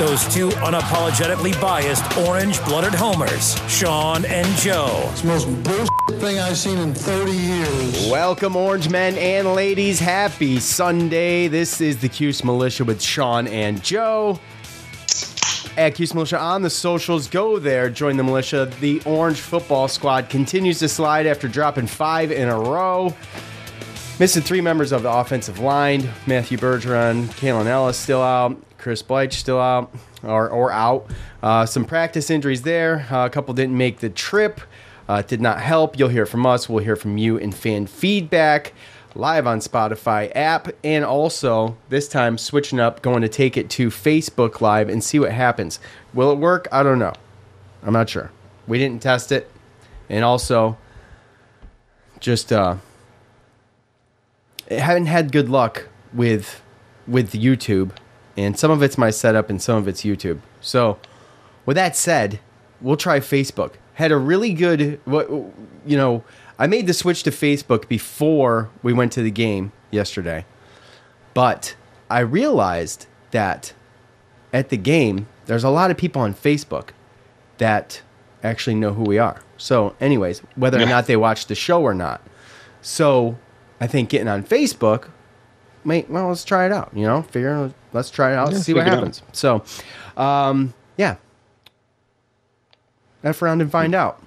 Now, those two unapologetically biased orange-blooded homers, Sean and Joe. It's the most bullshit thing I've seen in 30 years. Welcome, orange men and ladies. Happy Sunday. This is the Cuse Militia with Sean and Joe. At Cuse Militia on the socials, go there, join the militia. The orange football squad continues to slide after dropping five in a row. Missing three members of the offensive line Matthew Bergeron, Kalen Ellis still out, Chris Bleich still out or, or out. Uh, some practice injuries there. Uh, a couple didn't make the trip. Uh, did not help. You'll hear from us. We'll hear from you in fan feedback live on Spotify app. And also, this time switching up, going to take it to Facebook Live and see what happens. Will it work? I don't know. I'm not sure. We didn't test it. And also, just uh, haven't had good luck with with YouTube, and some of it's my setup and some of it's YouTube. So, with that said, we'll try Facebook. Had a really good what you know. I made the switch to Facebook before we went to the game yesterday, but I realized that at the game there's a lot of people on Facebook that actually know who we are. So, anyways, whether or not they watch the show or not. So, I think getting on Facebook, mate, well, let's try it out. You know, figure, let's try it out, see what out. happens. So, um, yeah, F around and find out.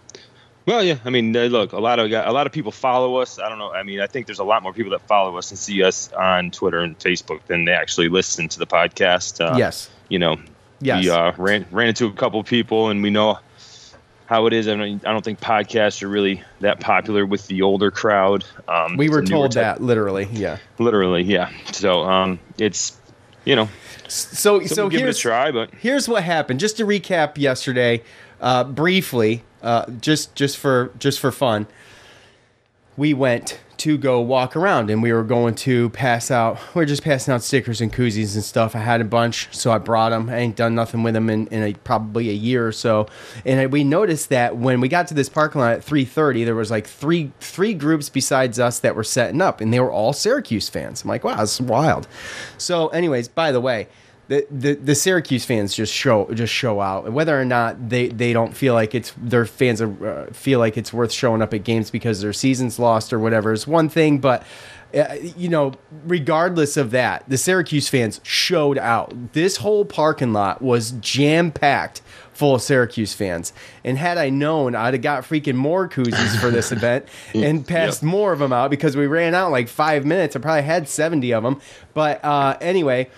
Well, yeah. I mean, uh, look, a lot of a lot of people follow us. I don't know. I mean, I think there's a lot more people that follow us and see us on Twitter and Facebook than they actually listen to the podcast. Uh, yes, You know. Yes. We uh, ran ran into a couple people, and we know how it is. I don't, I don't think podcasts are really that popular with the older crowd. Um, we were it's a newer told type- that literally. Yeah. Literally, yeah. So, um, it's you know, So, so, give it a here's try, but here's what happened. Just to recap yesterday, uh, briefly, uh, just just for just for fun, we went to go walk around, and we were going to pass out. We are just passing out stickers and koozies and stuff. I had a bunch, so I brought them. I ain't done nothing with them in, in a, probably a year or so. And I- we noticed that when we got to this parking lot at three thirty, there was like three three groups besides us that were setting up, and they were all Syracuse fans. I'm like, wow, is wild. So, anyways, by the way the, the the Syracuse fans just show just show out. Whether or not they, they don't feel like it's their fans are, uh, feel like it's worth showing up at games because their season's lost or whatever is one thing but uh, you know regardless of that the Syracuse fans showed out. This whole parking lot was jam packed full of Syracuse fans. And had I known I'd have got freaking more koozies for this event and passed more of them out because we ran out like five minutes. I probably had 70 of them but uh, anyway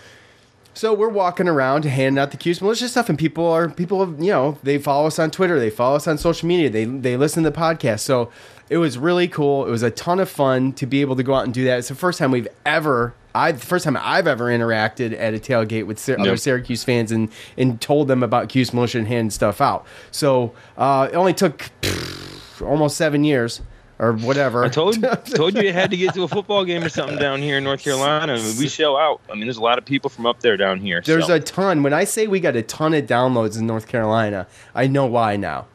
so we're walking around handing out the Cuse Militia stuff, and people are people have you know they follow us on Twitter, they follow us on social media, they they listen to the podcast. So it was really cool. It was a ton of fun to be able to go out and do that. It's the first time we've ever. I the first time I've ever interacted at a tailgate with Sy- other Yep. Syracuse fans and and told them about Cuse Militia and handing stuff out. So uh, it only took pff, almost seven years or whatever. I told told you you had to get to a football game or something down here in North Carolina. I mean, we show out. I mean, there's a lot of people from up there down here. There's so. a ton. When I say we got a ton of downloads in North Carolina, I know why now.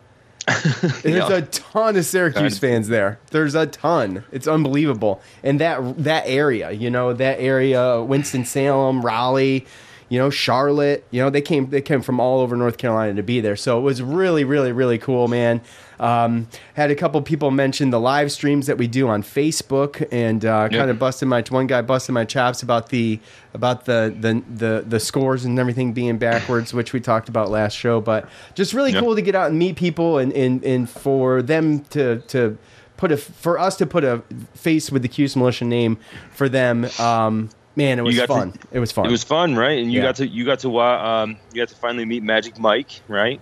There's Yeah. a ton of Syracuse fans there. There's a ton. It's unbelievable. And that that area, you know, that area, Winston Salem, Raleigh, you know, Charlotte. You know, they came they came from all over North Carolina to be there. So it was really, really, really cool, man. Um, had a couple people mention the live streams that we do on Facebook, and uh, Yep. kind of busted my one guy busted my chops about the about the the the, the scores and everything being backwards, which we talked about last show. But just really Yep. cool to get out and meet people, and and, and for them to to put a for us to put a face with the Cuse Militia name for them. Um, man, it was got to- fun. it was fun. It was fun, right? And you Yeah. got to you got to um you got to finally meet Magic Mike, right?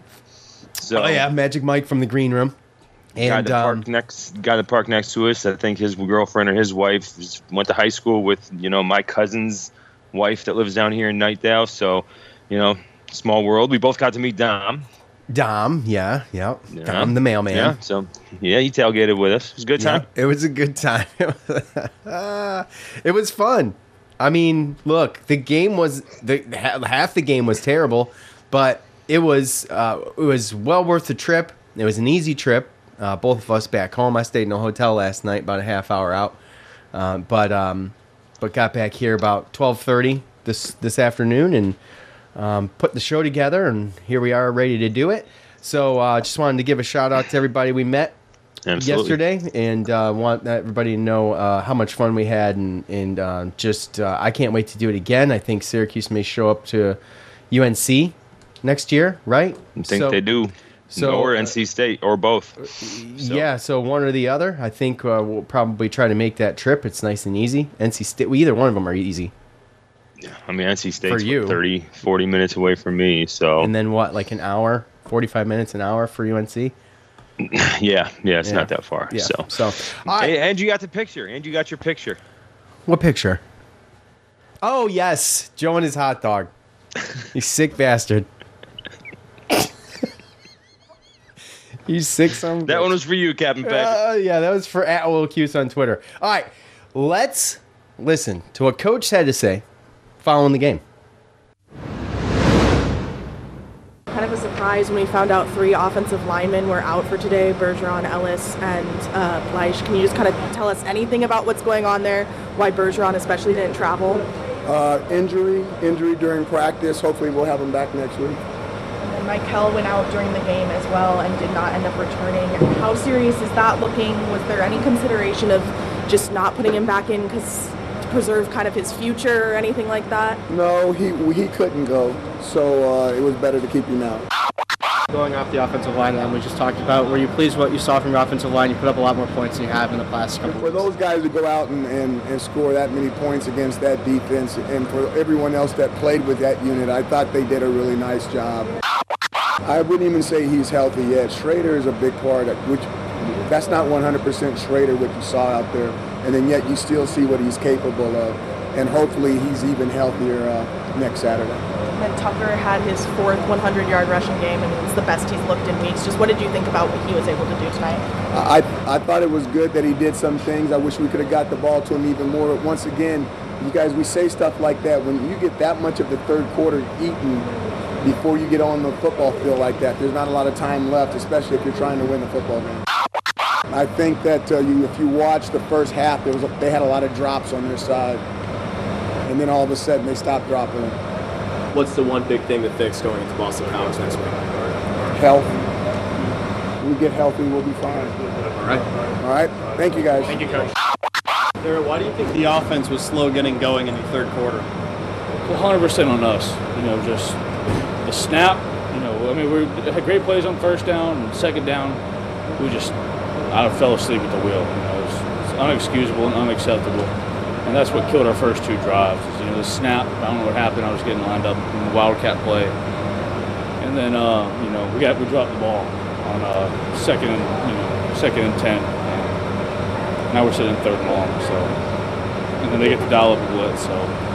So oh yeah, Magic Mike from the green room. guy And that um, parked next guy that parked next to us. I think his girlfriend or his wife went to high school with you know my cousin's wife that lives down here in Knightdale. So you know, small world. We both got to meet Dom. Dom, yeah, yeah, Yeah. Dom the mailman. Yeah. So yeah, he tailgated with us. It was a good Yeah, time. it was a good time. it was fun. I mean, look, the game was the half the game was terrible, but it was uh, it was well worth the trip. It was an easy trip. Uh, both of us back home. I stayed in a hotel last night, about a half hour out, uh, but um, but got back here about twelve thirty this this afternoon and um, put the show together, and here we are, ready to do it. So, uh, just wanted to give a shout out to everybody we met Absolutely. yesterday, and uh, want everybody to know uh, how much fun we had, and and uh, just uh, I can't wait to do it again. I think Syracuse may show up to UNC next year, right? I think So- they do. so, or uh, NC State or both. So- Yeah, so one or the other. I think uh, we'll probably try to make that trip. It's nice and easy. NC State, well, either one of them are easy. Yeah, I mean, NC State's For you. what, 30, 40 minutes away from me. So And then what, like an hour, forty-five minutes an hour for UNC? yeah, yeah, it's Yeah. not that far. Yeah. So, So, all right. Hey, and you got the picture. And you got your picture. What picture? Oh yes, Joe and his hot dog. You sick bastard. You sick son. That one was for you, Captain Patrick. Uh, yeah, that was for at Will Cuse on Twitter. All right, let's listen to what Coach had to say following the game. Kind of a surprise when we found out three offensive linemen were out for today Bergeron, Ellis, and uh, Bleich. Can you just kind of tell us anything about what's going on there? Why Bergeron especially didn't travel? Uh, injury, injury during practice. Hopefully, we'll have him back next week. And Mikel went out during the game as well and did not end up returning. How serious is that looking? Was there any consideration of just not putting him back in because to preserve kind of his future or anything like that? No, he he couldn't go, so uh, it was better to keep him out. Going off the offensive line that we just talked about, were you pleased what you saw from your offensive line? You put up a lot more points than you have in the past couple For weeks. those guys to go out and, and, and score that many points against that defense, and for everyone else that played with that unit, I thought they did a really nice job. I wouldn't even say he's healthy yet. Shrader is a big part, of, which that's not 100% Shrader what you saw out there, and then yet you still see what he's capable of, and hopefully he's even healthier uh, next Saturday. And then Tucker had his fourth 100-yard rushing game, and it's the best he's looked in weeks. Just what did you think about what he was able to do tonight? I, I thought it was good that he did some things. I wish we could have got the ball to him even more. Once again, you guys, we say stuff like that. When you get that much of the third quarter eaten before you get on the football field like that, there's not a lot of time left, especially if you're trying to win the football game. I think that uh, you, if you watch the first half, there was a, they had a lot of drops on their side, and then all of a sudden they stopped dropping. them. What's the one big thing to fix going into Boston College next week? Health. We get healthy, we'll be fine. All right. All right. Thank you guys. Thank you, Coach. Sarah, why do you think the offense was slow getting going in the third quarter? Well, 100% on us. You know, just the snap. You know, I mean, we had great plays on first down and second down. We just, I fell asleep at the wheel. You know, it's unexcusable and unacceptable. And that's what killed our first two drives. is, You know, the snap. I don't know what happened. I was getting lined up in the wildcat play, and then uh, you know we got we dropped the ball on uh, second, you know, second and ten. And now we're sitting third and long. So, and then they get to dial up a blitz. So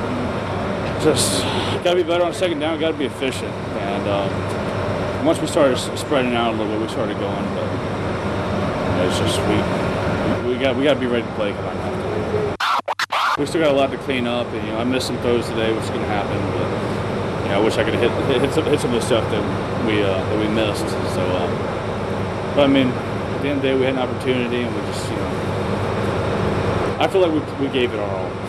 just got to be better on second down. Got to be efficient. And um, once we started spreading out a little bit, we started going. But it's just we we got we got to be ready to play. We still got a lot to clean up, and you know I missed some throws today, which is going to happen. But you know I wish I could hit, hit hit some, hit some of the stuff that we uh, that we missed. So, uh, but I mean, at the end of the day, we had an opportunity, and we just you know I feel like we, we gave it our all.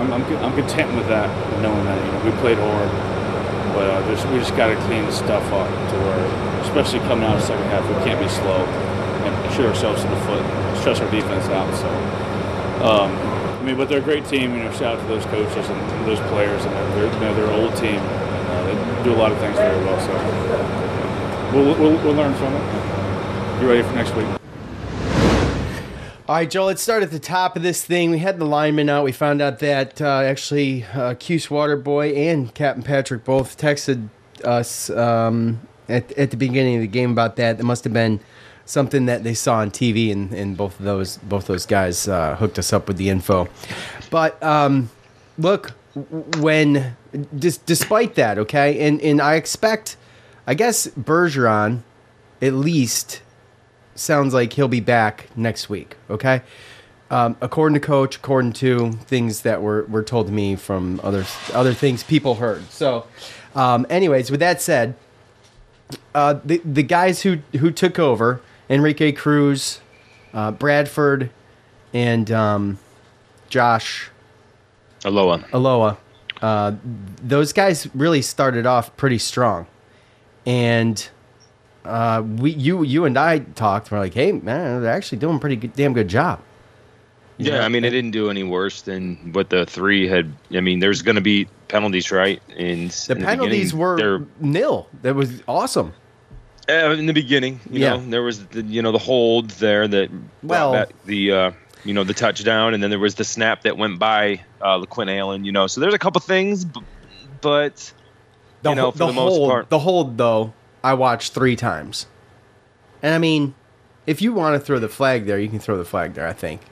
I'm, I'm, I'm, content with that, knowing that you know we played hard, but uh, we just got to clean the stuff up to where, especially coming out of the second half, we can't be slow and shoot ourselves in the foot, stress our defense out. So, um, I mean, but they're a great team. You know, shout out to those coaches and, and those players, and they're, they're you know they're an old team. And, uh, they do a lot of things very well. So, we'll, we'll, we'll learn from it. You ready for next week. All right, Joe, let's start at the top of this thing. We had the lineman out. We found out that uh, actually uh, Cuse Waterboy and Captain Patrick both texted us um, at, at the beginning of the game about that. It must have been something that they saw on TV, and, and both of those both those guys uh, hooked us up with the info. But um, look, when dis- despite that, okay, and and I expect, I guess Bergeron, at least sounds like he'll be back next week. Okay, um, according to coach, according to things that were, were told to me from other other things people heard. So, um, anyways, with that said, uh, the the guys who who took over, Enrique Cruz, uh, Bradford, and um, Josh Ilaoa. Ilaoa, uh, those guys really started off pretty strong, and uh, we you you and I talked. We're like, hey man, they're actually doing pretty good, damn good job. You Yeah, know? I mean, it didn't do any worse than what the three had. I mean, there's going to be penalties, right? And the penalties were nil. That was awesome. uh, in the beginning. You Yeah. know, there was the you know the hold there that Well- back the uh, you know the touchdown, and then there was the snap that went by uh, LeQuint Allen. You know, so there's a couple things, but The, you know, for the, the, most hold, part, the hold though, I watched three times, and I mean, if you want to throw the flag there, you can throw the flag there. I think,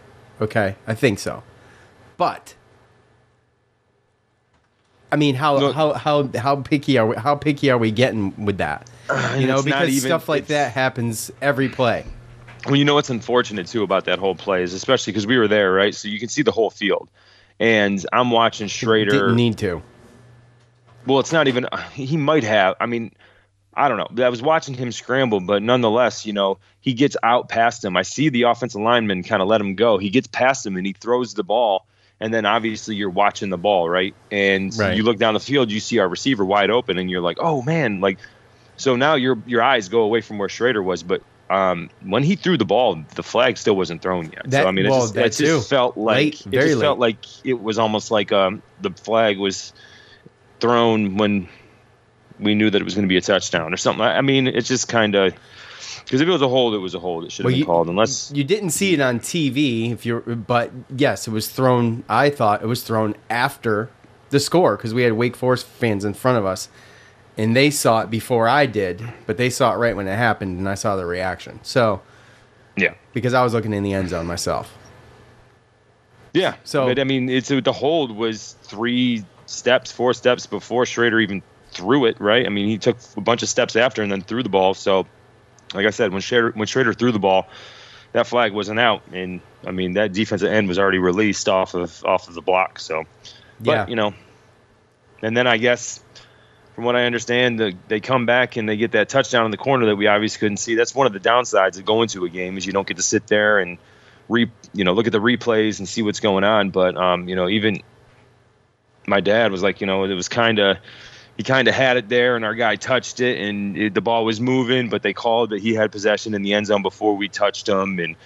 okay, I think so, but. I mean, how Look- how how how picky are we? How picky are we getting with that? You know, because even- stuff like that happens every play. Well, you know what's unfortunate too about that whole play is especially because we were there, right? So you can see the whole field, and I'm watching Shrader. Didn't need to. Well, it's not even. He might have. I mean, I don't know. I was watching him scramble, but nonetheless, you know, he gets out past him. I see the offensive lineman kind of let him go. He gets past him and he throws the ball. And then obviously you're watching the ball, right? And Right. you look down the field, you see our receiver wide open, and you're like, oh man, like. So now your your eyes go away from where Shrader was, but um, when he threw the ball, the flag still wasn't thrown yet. That- so I mean, it well, just, that it just felt like Late, it just felt like it was almost like um, the flag was thrown when we knew that it was going to be a touchdown or something. I mean, it's just kind of because if it was a hold, it was a hold. It should have Well, been you- called unless You didn't see it on TV, if you're, but yes, it was thrown. I thought it was thrown after the score because we had Wake Forest fans in front of us, and they saw it before I did, but they saw it right when it happened, and I saw the reaction. So yeah, because I was looking in the end zone myself. yeah. So- but I mean, it's the hold was three steps, four steps before Shrader even threw it. Right? I mean, he took a bunch of steps after and then threw the ball. So, like I said, when Shrader when Shrader threw the ball, that flag wasn't out, and I mean that defensive end was already released off of off of the block. So, but Yeah. you know, and then I guess from what I understand, the, they come back and they get that touchdown in the corner that we obviously couldn't see. That's one of the downsides of going to a game is you don't get to sit there and re you know look at the replays and see what's going on. But um, you know, even my dad was like, you know, it was kind of he kind of had it there, and our guy touched it, and it, the ball was moving, but they called that he had possession in the end zone before we touched him, and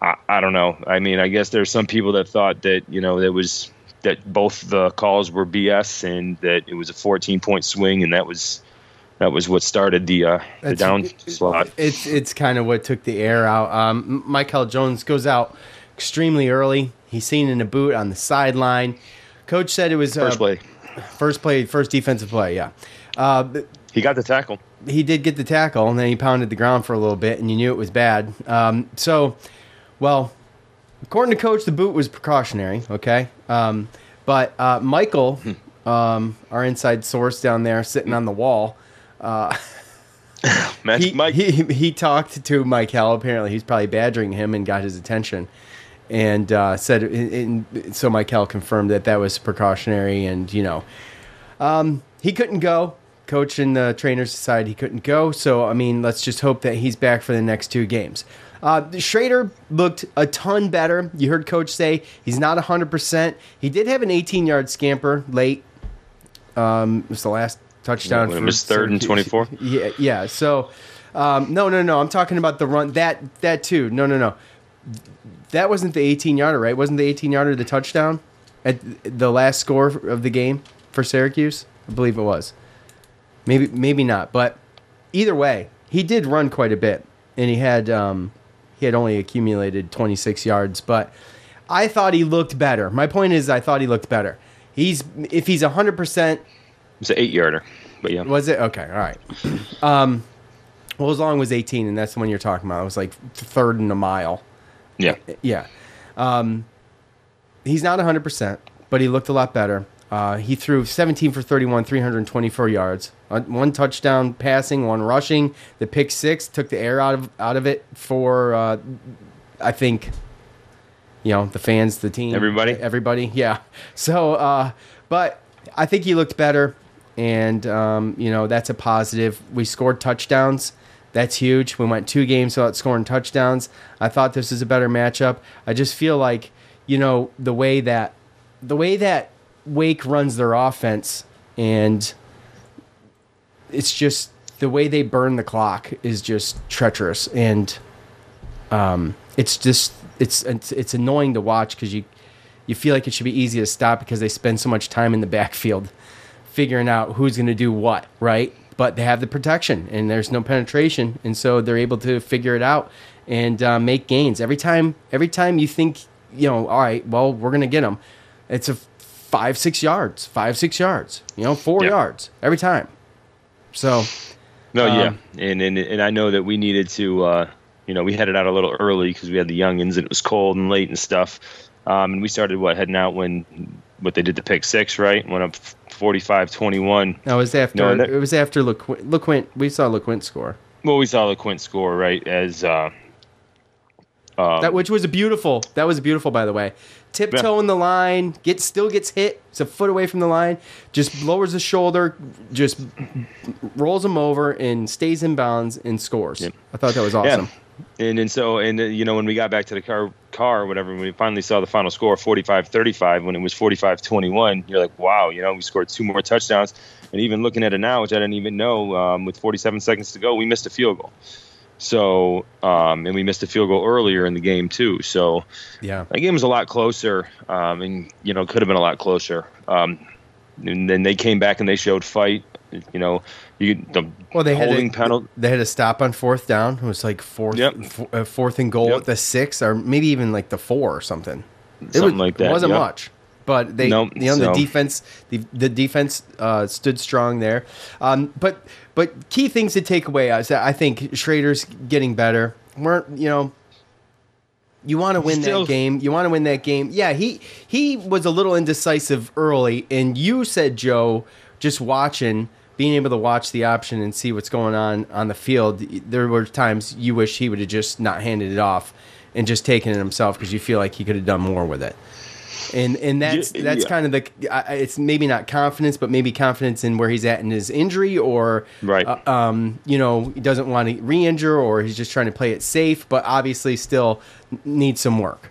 I, I don't know. I mean, I guess there's some people that thought that you know there was that both the calls were BS and that it was a 14 point swing, and that was that was what started the uh, the down slot. It's it's kind of what took the air out. Um, Mikel Jones goes out extremely early. He's seen in a boot on the sideline. Coach said it was First uh, play, first play, first defensive play. Yeah, uh, he got the tackle. he did get the tackle, and then he pounded the ground for a little bit, and you knew it was bad. Um, so, well, according to coach, the boot was precautionary. Okay, um, but uh, Michael, um, our inside source down there, sitting on the wall. Uh, he, Mike. he he talked to Mike. Apparently, he's probably badgering him and got his attention, and uh, said. And so Michael confirmed that that was precautionary, and you know, um, he couldn't go. Coach and the trainers decided he couldn't go. So I mean, let's just hope that he's back for the next two games. Uh, Shrader looked a ton better. You heard Coach say he's not 100%. He did have an 18 yard scamper late. Um, it was the last touchdown. For was third and 24? Yeah, yeah. So, um, no, no, no. I'm talking about the run. That that too. No, no, no. That wasn't the 18 yarder, right? Wasn't the 18 yarder the touchdown at the last score of the game for Syracuse? I believe it was. Maybe, maybe not. But either way, he did run quite a bit, and he had um, he had only accumulated 26 yards. But I thought he looked better. My point is, I thought he looked better. He's if he's 100 percent It's an eight yarder, but yeah. was it? Okay, all right. Um, well, as long was 18, and that's the one you're talking about. It was like third and a mile. Yeah. Yeah. Um, he's not 100%, but he looked a lot better. Uh, he threw 17 for 31, 324 yards. Uh, one touchdown passing, one rushing. The pick six took the air out of out of it for, uh, I think, you know, the fans, the team, Everybody? everybody. Yeah. So, uh, but I think he looked better, and um, you know that's a positive. We scored touchdowns. That's huge. We went two games without scoring touchdowns. I thought this was a better matchup. I just feel like, you know, the way that the way that Wake runs their offense and it's just the way they burn the clock is just treacherous and um, it's just it's it's, it's annoying to watch because you you feel like it should be easy to stop because they spend so much time in the backfield figuring out who's going to do what, right? But they have the protection and there's no penetration, and so they're able to figure it out and uh, make gains every time. Every time you think, you know, all right, well, we're going to get them. It's a five, six yards, five, six yards, you know, four Yeah. yards every time. So, No, Um, yeah, and, and and I know that we needed to, uh, you know, we headed out a little early because we had the youngins and it was cold and late and stuff. Um, and we started what heading out when what they did the pick six, right? Went up 45-21. no, it was after No, that- it was after LeQuint. LeQuint we saw LeQuint score. Well, we saw the Quint score right as uh, um, That which was a beautiful. That was beautiful, by the way. Tiptoeing the line, get still gets hit. It's a foot away from the line. Just lowers the shoulder, just rolls him over and stays in bounds and scores. I thought that was awesome. Yeah. And and so and uh, you know when we got back to the car car or whatever when we finally saw the final score 45-35 when it was 45-21 you're like wow you know we scored two more touchdowns. And even looking at it now which I didn't even know um, with 47 seconds to go we missed a field goal. So um, and we missed a field goal earlier in the game too. So Yeah. that game was a lot closer um, and you know could have been a lot closer. Um, and then they came back and they showed fight you know you the Well, they had a, penalty They had a stop on fourth down. It was like fourth, Yep. f- uh, fourth and goal Yep. at the six, or maybe even like the four or something. It Something was- like that, It wasn't yep. much, but they, Nope, you know, the defense, the, the defense uh, stood strong there. Um, but but key things to take away is that I think Shrader's getting better. Weren't you know? You want to win Still- that game. You want to win that game. Yeah, he he was a little indecisive early, and you said Joe, just watching, being able to watch the option and see what's going on on the field. There were times you wish he would have just not handed it off and just taken it himself because you feel like he could have done more with it. And and that's Yeah, that's yeah. kind of the it's maybe not confidence, but maybe confidence in where he's at in his injury, or Right. uh, um, you know, he doesn't want to re-injure, or he's just trying to play it safe, but obviously still needs some work.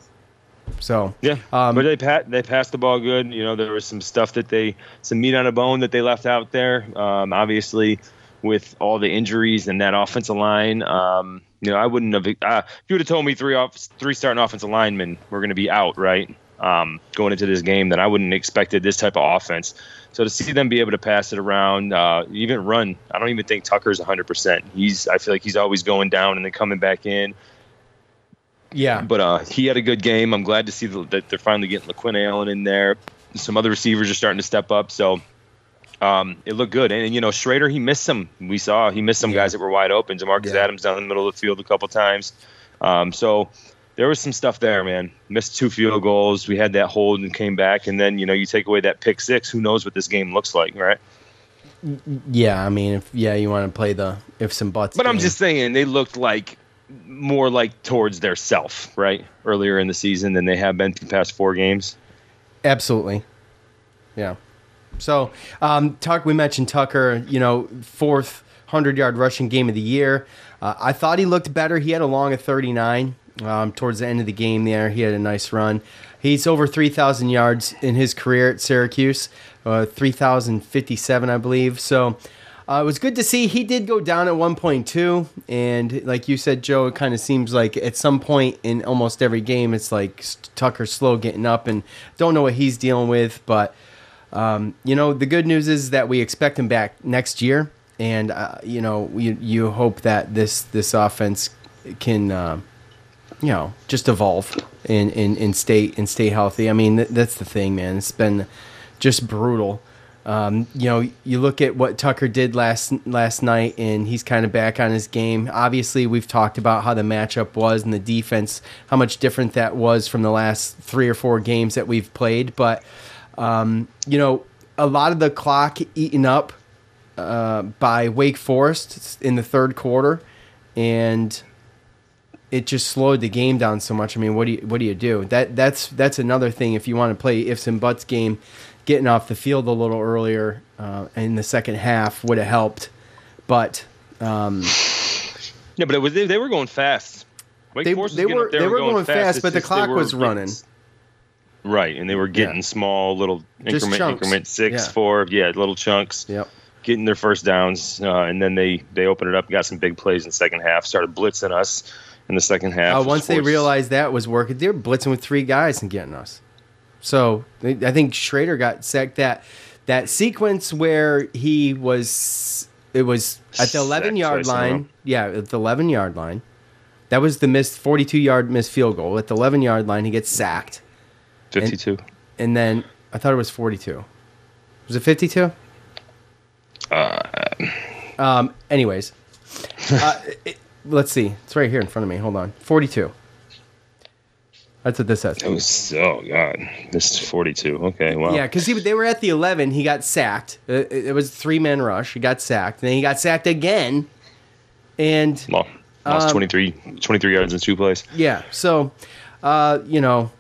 So Yeah, Um, but they pat they passed the ball good. You know, there was some stuff that they some meat on a bone that they left out there. Um, obviously, with all the injuries and that offensive line, um, you know, I wouldn't have. Uh, if you would have told me three off three starting offensive linemen were going to be out right um, going into this game, then I wouldn't have expected this type of offense. So to see them be able to pass it around, uh, even run, I don't even think Tucker's 100. percent He's I feel like he's always going down and then coming back in. Yeah, But uh, he had a good game. I'm glad to see that they're finally getting LeQuint Allen in there. Some other receivers are starting to step up. So um, it looked good. And, you know, Shrader, he missed some. We saw he missed some guys that were wide open. Jamarcus Yeah. Adams down in the middle of the field a couple times. Um, so there was some stuff there, man. Missed two field goals. We had that hold and came back. And then, you know, you take away that pick six. Who knows what this game looks like, right? yeah. I mean, if yeah, you want to play the if some butts. But I'm just saying they looked like more like towards their self, right? Earlier in the season than they have been for the past four games. Absolutely. Yeah. So, um, Tuck, we mentioned Tucker, you know, fourth hundred yard rushing game of the year. Uh, I thought he looked better. He had a long of 39 um, towards the end of the game. There, he had a nice run. He's over 3,000 yards in his career at Syracuse, uh, 3,057, I believe. So. Uh, it was good to see. He did go down at 1.2, and like you said, Joe, it kind of seems like at some point in almost every game, it's like Tucker slow getting up, and don't know what he's dealing with. But um, you know, the good news is that we expect him back next year, and uh, you know, you you hope that this this offense can, uh, you know, just evolve and and, and stay and stay healthy. I mean, th- that's the thing, man. It's been just brutal. Um, you know, you look at what Tucker did last last night, and he's kind of back on his game. Obviously, we've talked about how the matchup was and the defense, how much different that was from the last three or four games that we've played. But um, you know, a lot of the clock eaten up uh, by Wake Forest in the third quarter, and it just slowed the game down so much. I mean, what do you what do you do? That that's that's another thing. If you want to play ifs and buts game, getting off the field a little earlier uh, in the second half would have helped. But um, yeah, but it was they, they were going fast. Wake they, Forest they were they were going going fast, It's but the clock was running. Right, and they were getting Yeah. small little increment, increment six, Yeah. four, yeah, little chunks. Yep. Getting their first downs, uh, and then they they opened it up, got some big plays in the second half, started blitzing us in the second half. Uh, once they realized that was working, they were blitzing with three guys and getting us. So I think Shrader got sacked. That that sequence where he was, it was at the Sacked eleven yard twice in a row. line. Yeah, at the eleven yard line. That was the missed forty two yard missed field goal. At the eleven yard line, he gets sacked, fifty-two. and then I thought it was forty two. Was it fifty two? Uh, Um. Anyways, uh, it, let's see. It's right here in front of me. Hold on. Forty two. That's what this says. it was oh god, this is forty-two. Okay, wow. Yeah, because they were at the 11. He got sacked. Uh, It, it was three man rush. He got sacked. Then he got sacked again. And Lo- lost Um, 23, 23 yards in two plays. yeah, so, uh, you know,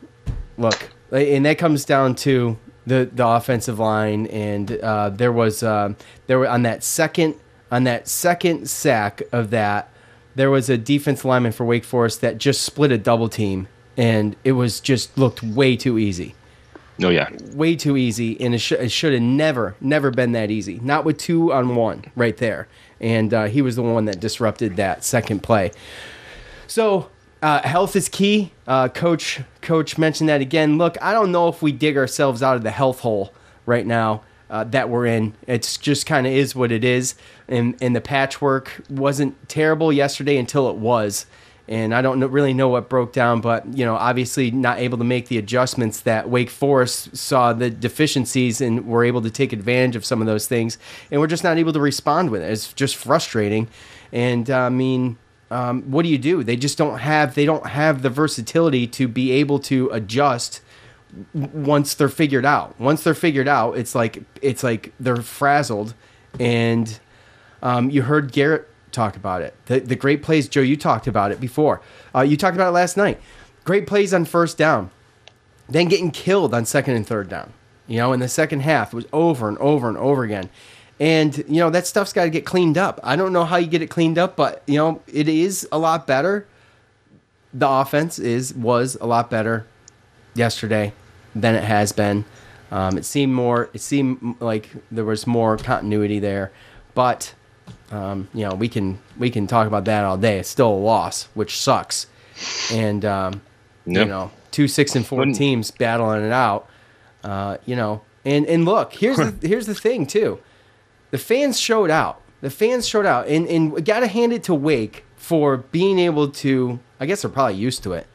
look, and that comes down to the, the offensive line. And uh, there was, uh, there were on that second, on that second sack of that, there was a defense lineman for Wake Forest that just split a double team. And it was just looked way too easy. No, yeah, way too easy, and it, sh- it should have never, never been that easy. Not with two on one right there, and uh, he was the one that disrupted that second play. So uh, health is key. Uh, coach, coach mentioned that again. Look, I don't know if we dig ourselves out of the health hole right now uh, that we're in. It's just kind of is what it is, and and the patchwork wasn't terrible yesterday until it was and I don't know, really know what broke down, but you know, obviously not able to make the adjustments that Wake Forest saw the deficiencies and were able to take advantage of some of those things, and we're just not able to respond with it. It's just frustrating, and uh, I mean, um, what do you do? They just don't have they don't have the versatility to be able to adjust once they're figured out. Once they're figured out, it's like it's like they're frazzled, and um, you heard Garrett talk about it. The, the great plays, Joe, you talked about it before. Uh, you talked about it last night. Great plays on first down, then getting killed on second and third down. You know, in the second half, it was over and over and over again. And, you know, that stuff's got to get cleaned up. I don't know how you get it cleaned up, but, you know, it is a lot better. The offense is was a lot better yesterday than it has been. Um, it seemed more. It seemed like there was more continuity there, but um, you know we can we can talk about that all day. It's still a loss, which sucks. And um, Yep. you know, two six and 4 teams battling it out. Uh, you know, and and look, here's the, here's the thing too. The fans showed out. The fans showed out, and and got to hand it to Wake for being able to. I guess they're probably used to it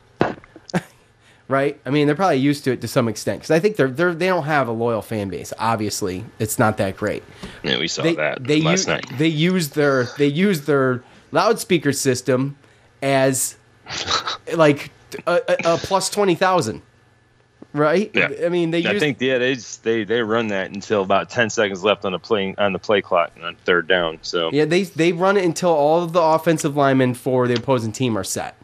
right? I mean, they're probably used to it to some extent because I think they're, they're they don't have a loyal fan base. Obviously, it's not that great. yeah, we saw They that they last use, night. they use their they use their loudspeaker system as like a, a, a plus twenty thousand, right? Yeah. I mean, they I think yeah, they just- they they run that until about ten seconds left on the play on the play clock on third down. So yeah they they run it until all of the offensive linemen for the opposing team are set.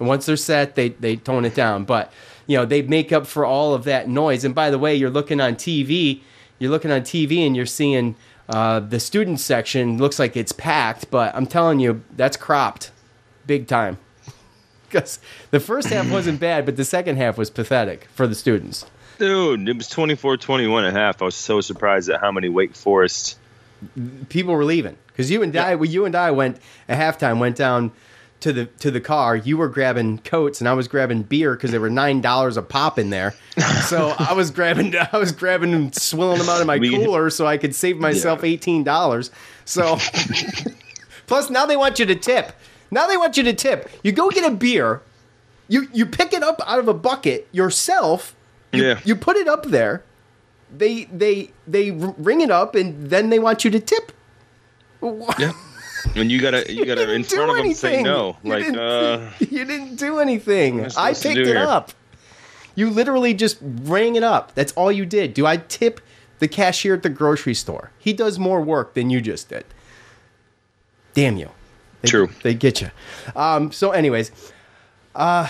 And once they're set, they they tone it down. But you know they make up for all of that noise. And by the way, you're looking on TV, you're looking on TV, and you're seeing Uh, the student section looks like it's packed, but I'm telling you, that's cropped big time. Because the first half wasn't bad, but the second half was pathetic for the students. Dude, it was 24-21 and a half. I was so surprised at how many Wake Forest people were leaving because you and I, well, you and I went at halftime, went down to the to the car. You were grabbing coats, and I was grabbing beer because there were nine dollars a pop in there. So I was grabbing, I was grabbing and swilling them out of my We- cooler so I could save myself eighteen dollars. So plus now they want you to tip. Now they want you to tip. You go get a beer. You you pick it up out of a bucket yourself. You, Yeah. you put it up there. They they they ring it up and then they want you to tip. Yeah. And you gotta you gotta in front of them say no. You Like didn't- uh You didn't do anything. I I supposed to picked it here? up. You literally just rang it up. That's all you did. Do I tip the cashier at the grocery store? He does more work than you just did. Damn you. They, True. They get you. Um, so, anyways, uh,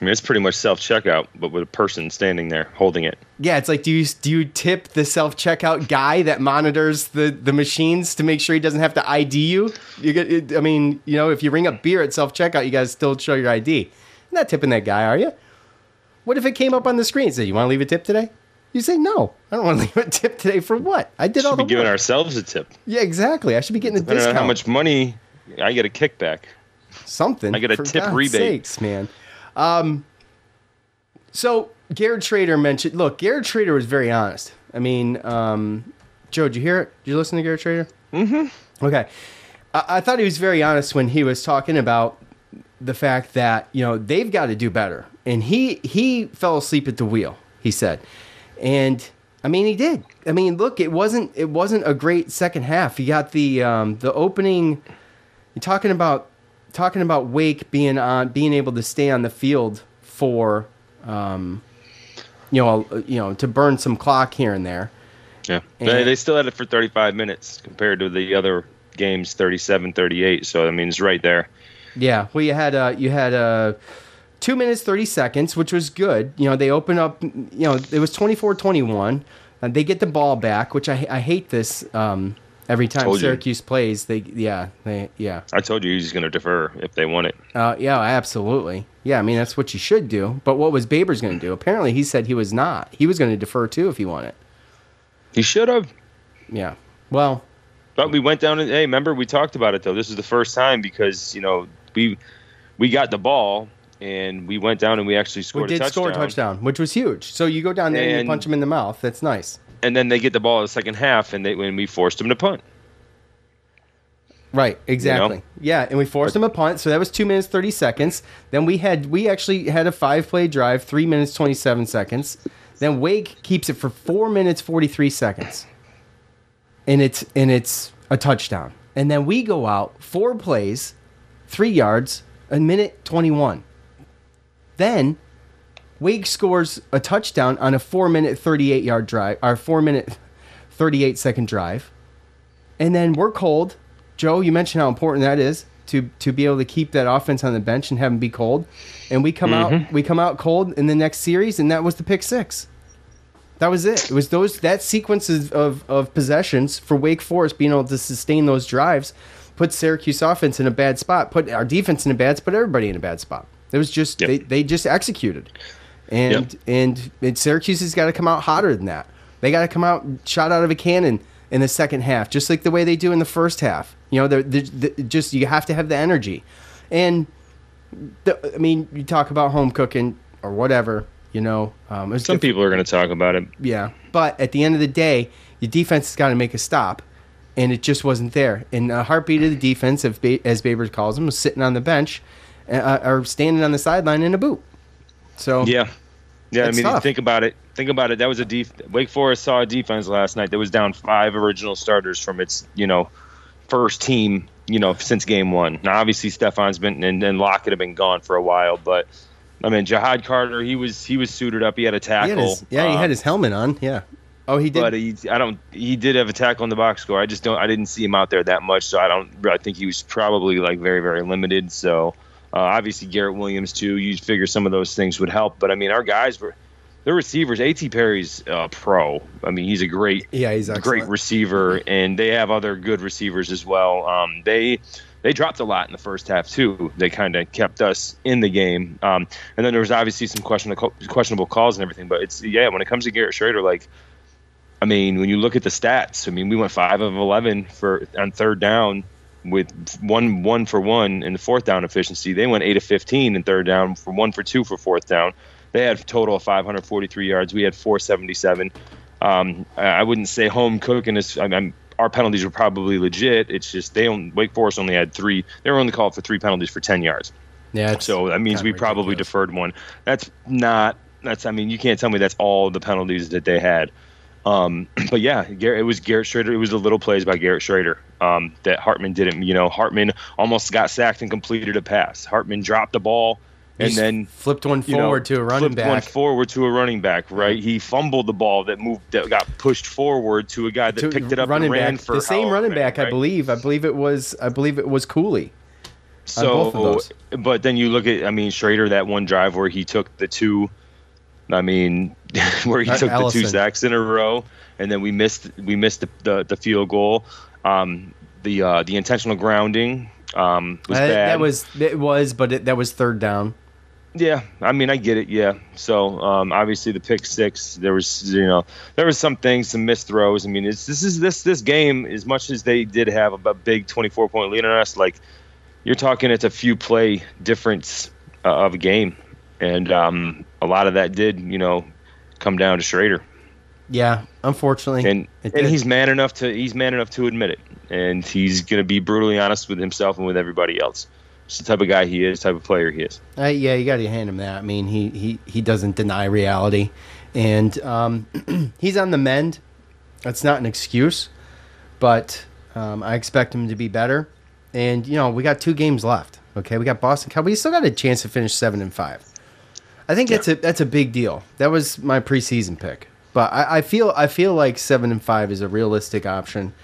I mean it's pretty much self checkout, but with a person standing there holding it. yeah, it's like, do you do you tip the self checkout guy that monitors the the machines to make sure he doesn't have to ID you? You get, I mean, you know, if you ring up beer at self checkout, you guys still show your ID. You're not tipping that guy, are you? What if it came up on the screen? and Say, you want to leave a tip today? You say, no, I don't want to leave a tip today for what? I did all Should the be giving work. ourselves a tip. yeah, exactly. I should be getting a Depending discount. on how much money I get a kickback. something. I get a for tip God's rebate. sakes, man. Um, so Garrett Shrader mentioned. Look, Garrett Shrader was very honest. I mean, um, Joe, did you hear it? Did you listen to Garrett Shrader? Mm-hmm. Okay. I, I thought he was very honest when he was talking about the fact that you know they've got to do better, and he he fell asleep at the wheel. He said, and I mean he did. I mean, look, it wasn't it wasn't a great second half. You got the um, the opening. You're talking about talking about Wake being on being able to stay on the field for um, you know uh, you know to burn some clock here and there. Yeah. And- they, they still had it for 35 minutes compared to the other games 37 38 so I mean it's right there. Yeah, well, you had uh, you had uh, two minutes thirty seconds, which was good. You know, they open up. You know, it was 24-21. And they get the ball back, which I I hate this. Um, every time Told you. Syracuse plays, they yeah they yeah I told you he's going to defer if they want it. uh, yeah absolutely yeah. I mean that's what you should do. But what was Babers going to do? Apparently, he said he was not. He was going to defer too if he won it. He should have. Yeah. Well, But we went down and hey, remember we talked about it though. This is the first time because you know we we got the ball and we went down and we actually we scored did a touchdown. score a touchdown, which was huge. So you go down there and, you And- punch him in the mouth. That's nice. And then they get the ball in the second half and they when we forced them to punt. Right, exactly. know? Yeah, and we forced them a punt, so that was two minutes thirty seconds. Then we had we actually had a five play drive, three minutes twenty seven seconds. Then Wake keeps it for four minutes forty three seconds, and it's and it's a touchdown. And then we go out four plays, three yards, a minute twenty one. Then Wake scores a touchdown on a four minute thirty eight yard drive, our four minute thirty eight second drive and then we're cold. Joe, you mentioned how important that is to to be able to keep that offense on the bench and have them be cold. And we come out mm-hmm. we come out cold in the next series, and that was the pick six. That was it. It was those that sequences of of possessions for Wake Forest being able to sustain those drives, put Syracuse offense in a bad spot, put our defense in a bad spot, put everybody in a bad spot. It was just Yep. they they just executed, and and, and Syracuse has got to come out hotter than that. They got to come out shot out of a cannon in the second half, just like the way they do in the first half. You know, they're, they're, they're just you have to have the energy, and the, I mean, you talk about home cooking or whatever. You know, um, Some diff- people are going to talk about it. yeah. But at the end of the day, your defense has got to make a stop, and it just wasn't there. And the heartbeat of the defense, as Babers calls them, was sitting on the bench uh, or standing on the sideline in a boot. So Yeah. Yeah, I mean, tough. think about it. Think about it. That was a def- Wake Forest saw a defense last night that was down five original starters from its, you know, first team, you know, since game one. Now, obviously, Stefon's been and, and Lockett have been gone for a while, but I mean, Ja'Had Carter, he was he was suited up. He had a he tackle. had his, yeah, he uh, had his helmet on. Yeah. Oh, he did. but he, I don't. He did have a tackle in the box score. I just don't. I didn't see him out there that much, so I don't. I think he was probably like very, very limited. So uh, obviously Garrett Williams too. You figure some of those things would help, but I mean, our guys were. their receivers. A.T. Perry's uh, pro. I mean, he's a great, Yeah, he's great receiver, and they have other good receivers as well. Um, they they dropped a lot in the first half too. They kind of kept us in the game, um, and then there was obviously some questionable questionable calls and everything. But it's yeah, when it comes to Garrett Shrader, like. I mean, when you look at the stats, I mean, we went five of eleven for on third down with one one for one in the fourth down efficiency. They went eight of fifteen in third down for one for two for fourth down. They had a total of 543 yards. We had 477. Um, I wouldn't say home cooking is. I mean, our penalties were probably legit. It's just they only, Wake Forest only had three. They were only called for three penalties for 10 yards. Yeah, So that means we probably deferred one. That's not. That's. I mean, you can't tell me that's all the penalties that they had. Um, but yeah, Garrett, it was Garrett Shrader. It was the little plays by Garrett Shrader um, that Hartman didn't. You know, Hartman almost got sacked and completed a pass. Hartman dropped the ball and He's then flipped one you know, forward to a running flipped one back. forward to a running back. Right, he fumbled the ball that moved that got pushed forward to a guy that to picked it up running and ran back. for the same running back, I believe. I believe it was. I believe it was Cooley. on both of So, those. but then you look at, I mean, Shrader that one drive where he took the two, I mean, where he took the two sacks in a row, and then we missed we missed the the, the field goal. Um, the uh, the intentional grounding um, was bad. that was it was, but it, that was third down. Yeah, I mean, I get it. Yeah. So um, obviously the pick six, there was you know there was some things, some missed throws. I mean, it's this is this this game as much as they did have a, a big twenty four point lead on us. Like you're talking, it's a few play difference uh, of a game, and um, a lot of that did you know come down to Shrader, Yeah, unfortunately, and and he's man enough to he's man enough to admit it, and he's gonna be brutally honest with himself and with everybody else. It's the type of guy he is, type of player he is. Uh, yeah, you got to hand him that. I mean, he he he doesn't deny reality, and um, he's on the mend. That's not an excuse, but um, I expect him to be better. And you know, we got two games left. Okay, we got Boston. We still got a chance to finish seven and five. I think that's a that's a big deal. That was my preseason pick, but I, I feel I feel like seven and five is a realistic option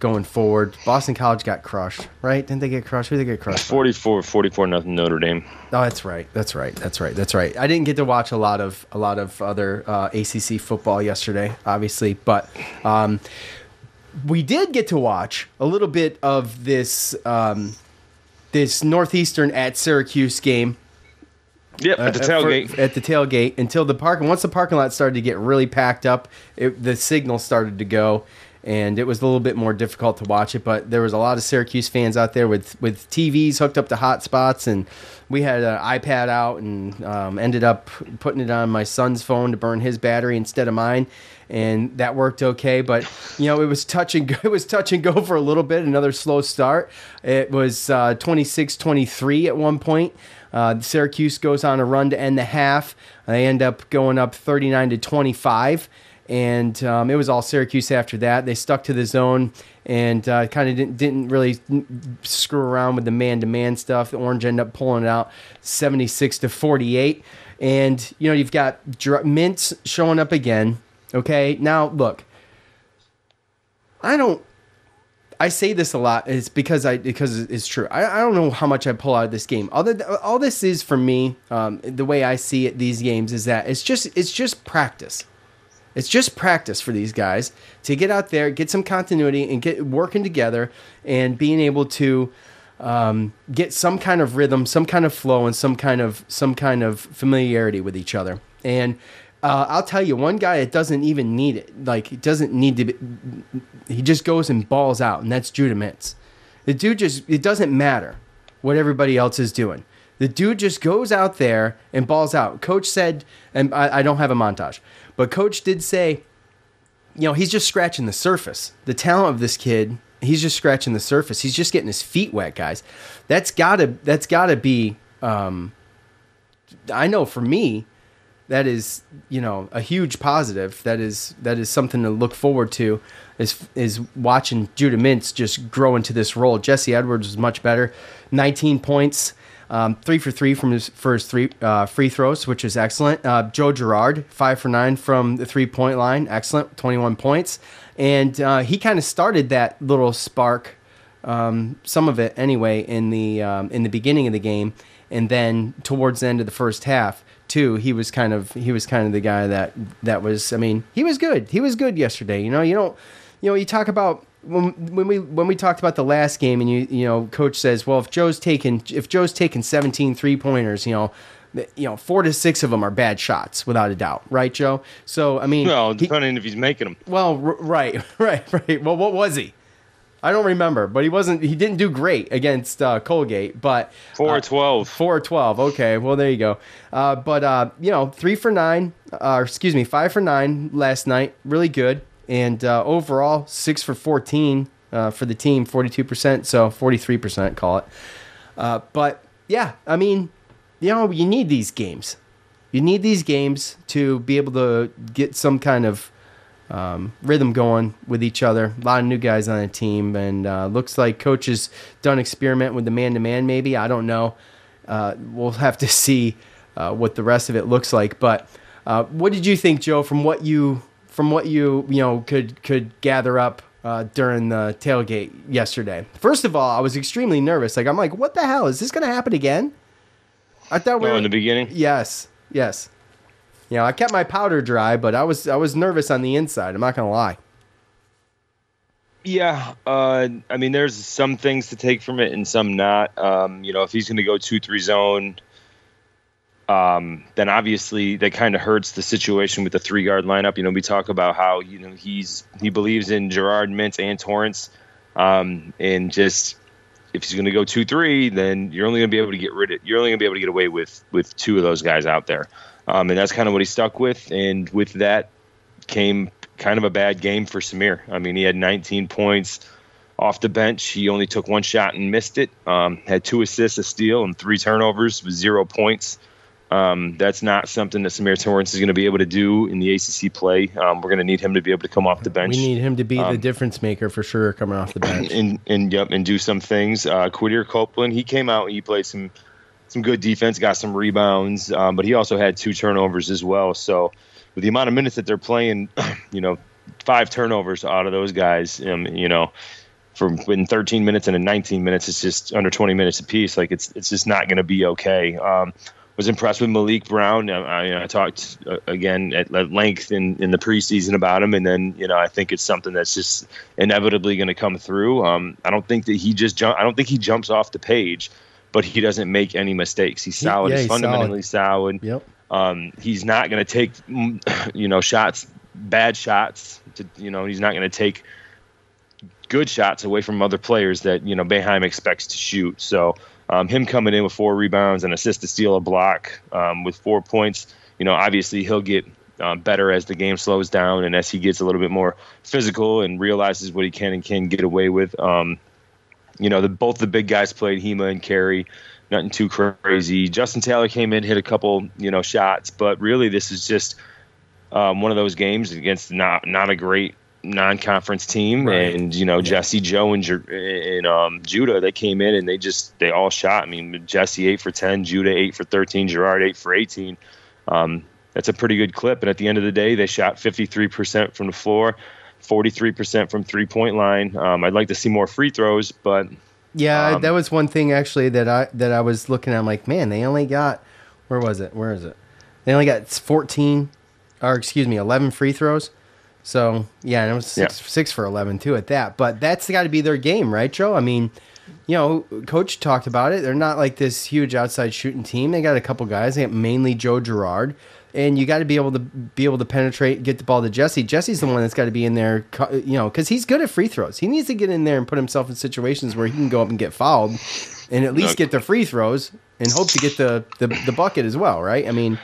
going forward. Boston College got crushed, right? Didn't they get crushed? Who did they get crushed? by? 44 44 nothing Notre Dame. Oh, that's right. That's right. That's right. That's right. I didn't get to watch a lot of a lot of other uh, ACC football yesterday, obviously, but um, we did get to watch a little bit of this um, this Northeastern at Syracuse game. Yep, at the Uh, for- tailgate. at the tailgate until the park. Once the parking lot started to get really packed up, it, the signal started to go, and it was a little bit more difficult to watch it. But there was a lot of Syracuse fans out there with with TVs hooked up to hotspots, and we had an iPad out and um, ended up putting it on my son's phone to burn his battery instead of mine. And that worked okay, but you know it was touch and go, it was touch and go for a little bit. Another slow start. It was uh, 26-23 at one point. Uh, Syracuse goes on a run to end the half. They end up going up 39 to 25. And um, it was all Syracuse after that. They stuck to the zone and uh, kind of didn't, didn't really screw around with the man to man stuff. The Orange ended up pulling it out 76 to 48. And, you know, you've got Dr- Mintz showing up again. Okay. Now, look, I don't I say this a lot. It's because I because it's true. I, I don't know how much I pull out of this game. Other th- all this is for me, um, the way I see it, these games is that it's just it's just practice. It's just practice for these guys to get out there, get some continuity, and get working together, and being able to um, get some kind of rhythm, some kind of flow, and some kind of some kind of familiarity with each other. And uh, I'll tell you, one guy that doesn't even need it, like doesn't need to. Be, he just goes and balls out, and that's Judah Mintz. The dude just it doesn't matter what everybody else is doing. The dude just goes out there and balls out. Coach said, and I, I don't have a montage, but coach did say, you know, he's just scratching the surface. The talent of this kid, he's just scratching the surface. He's just getting his feet wet, guys. That's gotta that's gotta be. Um, I know for me, that is you know a huge positive. That is that is something to look forward to. Is is watching Judah Mintz just grow into this role. Jesse Edwards was much better, 19 points, um, three for three from his his three uh, free throws, which is excellent. Uh, Joe Girard, five for nine from the three point line, excellent, 21 points, and uh, he kind of started that little spark um, some of it anyway in the um, in the beginning of the game, and then towards the end of the first half, too. He was kind of he was kind of the guy that that was. I mean, he was good. He was good yesterday. You know, you don't. You know, you talk about when, when we when we talked about the last game, and you you know, coach says, well, if Joe's taken if Joe's taken 17 three pointers, you know. You know, four to six of them are bad shots, without a doubt, right, Joe? So, I mean, Well, he- depending if he's making them. well, r- right, right, right. Well, what was he? I don't remember, but he wasn't. He didn't do great against uh, Colgate, but Four uh, twelve. Four or twelve. Okay, well there you go. Uh, but uh, you know, three for nine. Uh, excuse me, five for nine last night. Really good, and uh, overall six for fourteen uh, for the team. Forty-two percent, so forty-three percent. Call it. Uh, but yeah, I mean, you know, you need these games. You need these games to be able to get some kind of um, rhythm going with each other. A lot of new guys on the team, and uh, looks like coach has done experiment with the man to man. Maybe I don't know. Uh, we'll have to see uh, what the rest of it looks like. But uh, what did you think, Joe? From what you from what you you know could could gather up uh, during the tailgate yesterday. First of all, I was extremely nervous. Like I'm like, what the hell is this going to happen again? I thought we Oh, were in the beginning. Yes, yes. You know, I kept my powder dry, but I was I was nervous on the inside. I'm not gonna lie. Yeah, uh, I mean, there's some things to take from it and some not. Um, you know, if he's going to go two three zone, um, then obviously that kind of hurts the situation with the three guard lineup. You know, we talk about how you know he's he believes in Girard Mintz and Torrence, um, and just if he's going to go two three, then you're only going to be able to get rid of you're only going to be able to get away with with two of those guys out there, um, and that's kind of what he stuck with. And with that came kind of a bad game for Symir. I mean, he had 19 points off the bench. He only took one shot and missed it. Um, had two assists, a steal, and three turnovers with zero points. Um, that's not something that Symir Torrence is going to be able to do in the ACC play. Um, we're going to need him to be able to come off the bench. We need him to be the Um, difference maker for sure, coming off the bench. and and yep, and do some things. Uh, Quadir Copeland, he came out and he played some some good defense, got some rebounds, um, but he also had two turnovers as well. So with the amount of minutes that they're playing, you know, five turnovers out of those guys, um, you know, from in 13 minutes and in 19 minutes, it's just under 20 minutes apiece. Like it's it's just not going to be okay. Um, was impressed with Maliq Brown. I, I, I talked uh, again at, at length in, in the preseason about him, and then you know I think it's something that's just inevitably going to come through. Um, I don't think that he just jump. I don't think he jumps off the page, but he doesn't make any mistakes. He's solid. yeah, he's he's fundamentally solid. Yep. Um, he's not going to take you know shots, bad shots. To, you know he's not going to take good shots away from other players that you know Boeheim expects to shoot. So um, him coming in with four rebounds and assist to steal a block um, with four points, you know, obviously he'll get uh, better as the game slows down and as he gets a little bit more physical and realizes what he can and can get away with. Um, you know, the, both the big guys played Hima and Carey. Nothing too crazy. Justin Taylor came in, hit a couple, you know, shots, but really this is just um, one of those games against not not a great non-conference team, and you know Jesse, Joe, and, and um, Judah they came in and they just they all shot. I mean Jesse eight for ten, Judah eight for thirteen, Girard eight for eighteen. Um, that's a pretty good clip. And at the end of the day, they shot fifty three percent from the floor, forty three percent from three point line. Um, I'd like to see more free throws, but Yeah, Um, that was one thing actually that I that I was looking at. I'm like, man, they only got where was it? Where is it? They only got 14, or excuse me, 11 free throws. So yeah, and it was six, six for 11 too at that. But that's got to be their game, right, Joe? I mean, you know, coach talked about it. They're not like this huge outside shooting team. They got a couple guys. They got mainly Joe Girard. And you got to be able to be able to penetrate, get the ball to Jesse. Jesse's the one that's got to be in there, you know, because he's good at free throws. He needs to get in there and put himself in situations where he can go up and get fouled, and at least get the free throws and hope to get the, the the bucket as well, right? I mean,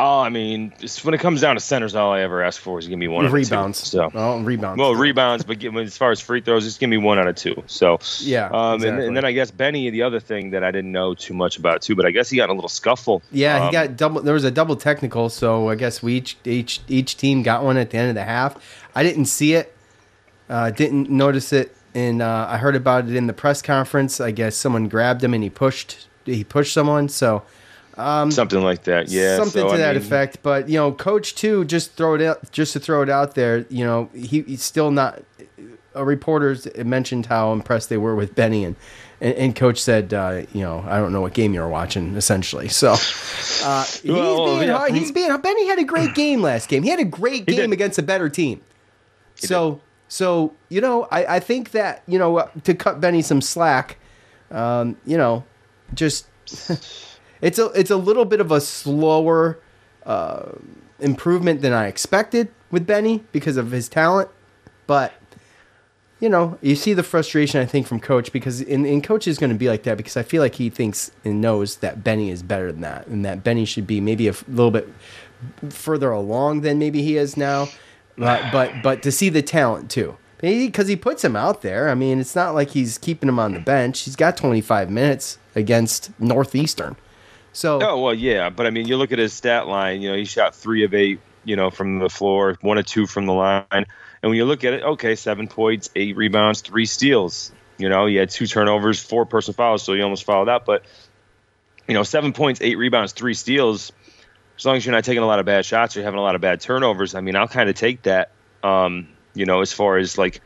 oh, I mean, it's, when it comes down to centers, all I ever ask for is give me one out of two. rebounds. So oh, rebounds. Well, rebounds, but give, as far as free throws, just give me one out of two. So Yeah, um, and, exactly. and then I guess Benny, the other thing that I didn't know too much about too, but I guess he got a little scuffle. Yeah, he Um, got double. There was a double technical, so I guess we each each each team got one at the end of the half. I didn't see it, uh, didn't notice it, and uh, I heard about it in the press conference. I guess someone grabbed him and he pushed he pushed someone. So something like that. Yeah, something so, to I that mean, effect. But you know, coach too, just throw it out, just to throw it out there. You know, he, he's still not uh, reporters mentioned how impressed they were with Benny, and and, and coach said, uh, you know, I don't know what game you're watching, essentially. So uh, he's Well, being yeah, hard. He's being. Benny had a great game last game. He had a great game against a better team. So so you know, I, I think that you know uh, to cut Benny some slack, um, you know, just it's a it's a little bit of a slower uh, improvement than I expected with Benny because of his talent, but you know, you see the frustration I think from coach because in, in coach is going to be like that because I feel like he thinks and knows that Benny is better than that and that Benny should be maybe a little bit further along than maybe he is now, but but but to see the talent too. Because he puts him out there. I mean, it's not like he's keeping him on the bench. He's got 25 minutes against Northeastern. So Oh well, yeah, but I mean, you look at his stat line. You know, he shot three of eight. You know, from the floor, one of two from the line. And when you look at it, okay, seven points, eight rebounds, three steals. You know, he had two turnovers, four personal fouls, so he almost fouled out. But you know, seven points, eight rebounds, three steals. As long as you're not taking a lot of bad shots or having a lot of bad turnovers, I mean, I'll kind of take that. Um, you know, as far as like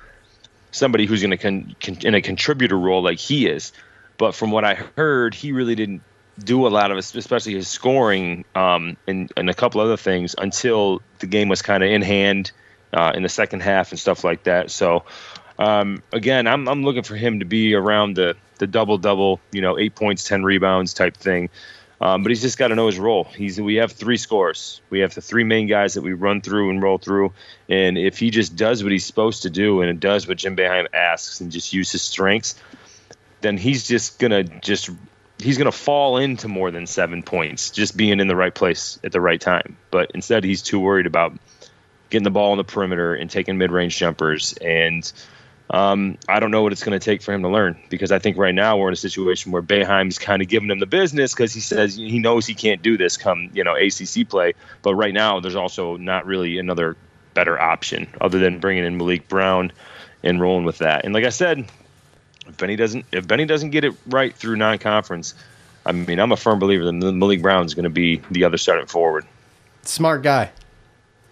somebody who's going to con- con- in a contributor role like he is. But from what I heard, he really didn't do a lot of especially his scoring um, and, and a couple other things until the game was kind of in hand uh, in the second half and stuff like that. So um, again, I'm I'm looking for him to be around the the double double, you know, eight points, ten rebounds type thing. Um, but he's just got to know his role. He's we have three scores. We have the three main guys that we run through and roll through. And if he just does what he's supposed to do and it does what Jim Boeheim asks and just use his strengths, then he's just gonna just he's gonna fall into more than seven points just being in the right place at the right time. But instead, he's too worried about getting the ball on the perimeter and taking mid-range jumpers and um, I don't know what it's going to take for him to learn because I think right now we're in a situation where Boeheim's kind of giving him the business because he says he knows he can't do this come you know ACC play. But right now there's also not really another better option other than bringing in Maliq Brown and rolling with that. And like I said, if Benny doesn't if Benny doesn't get it right through non-conference, I mean I'm a firm believer that Maliq Brown's going to be the other starting forward. smart guy.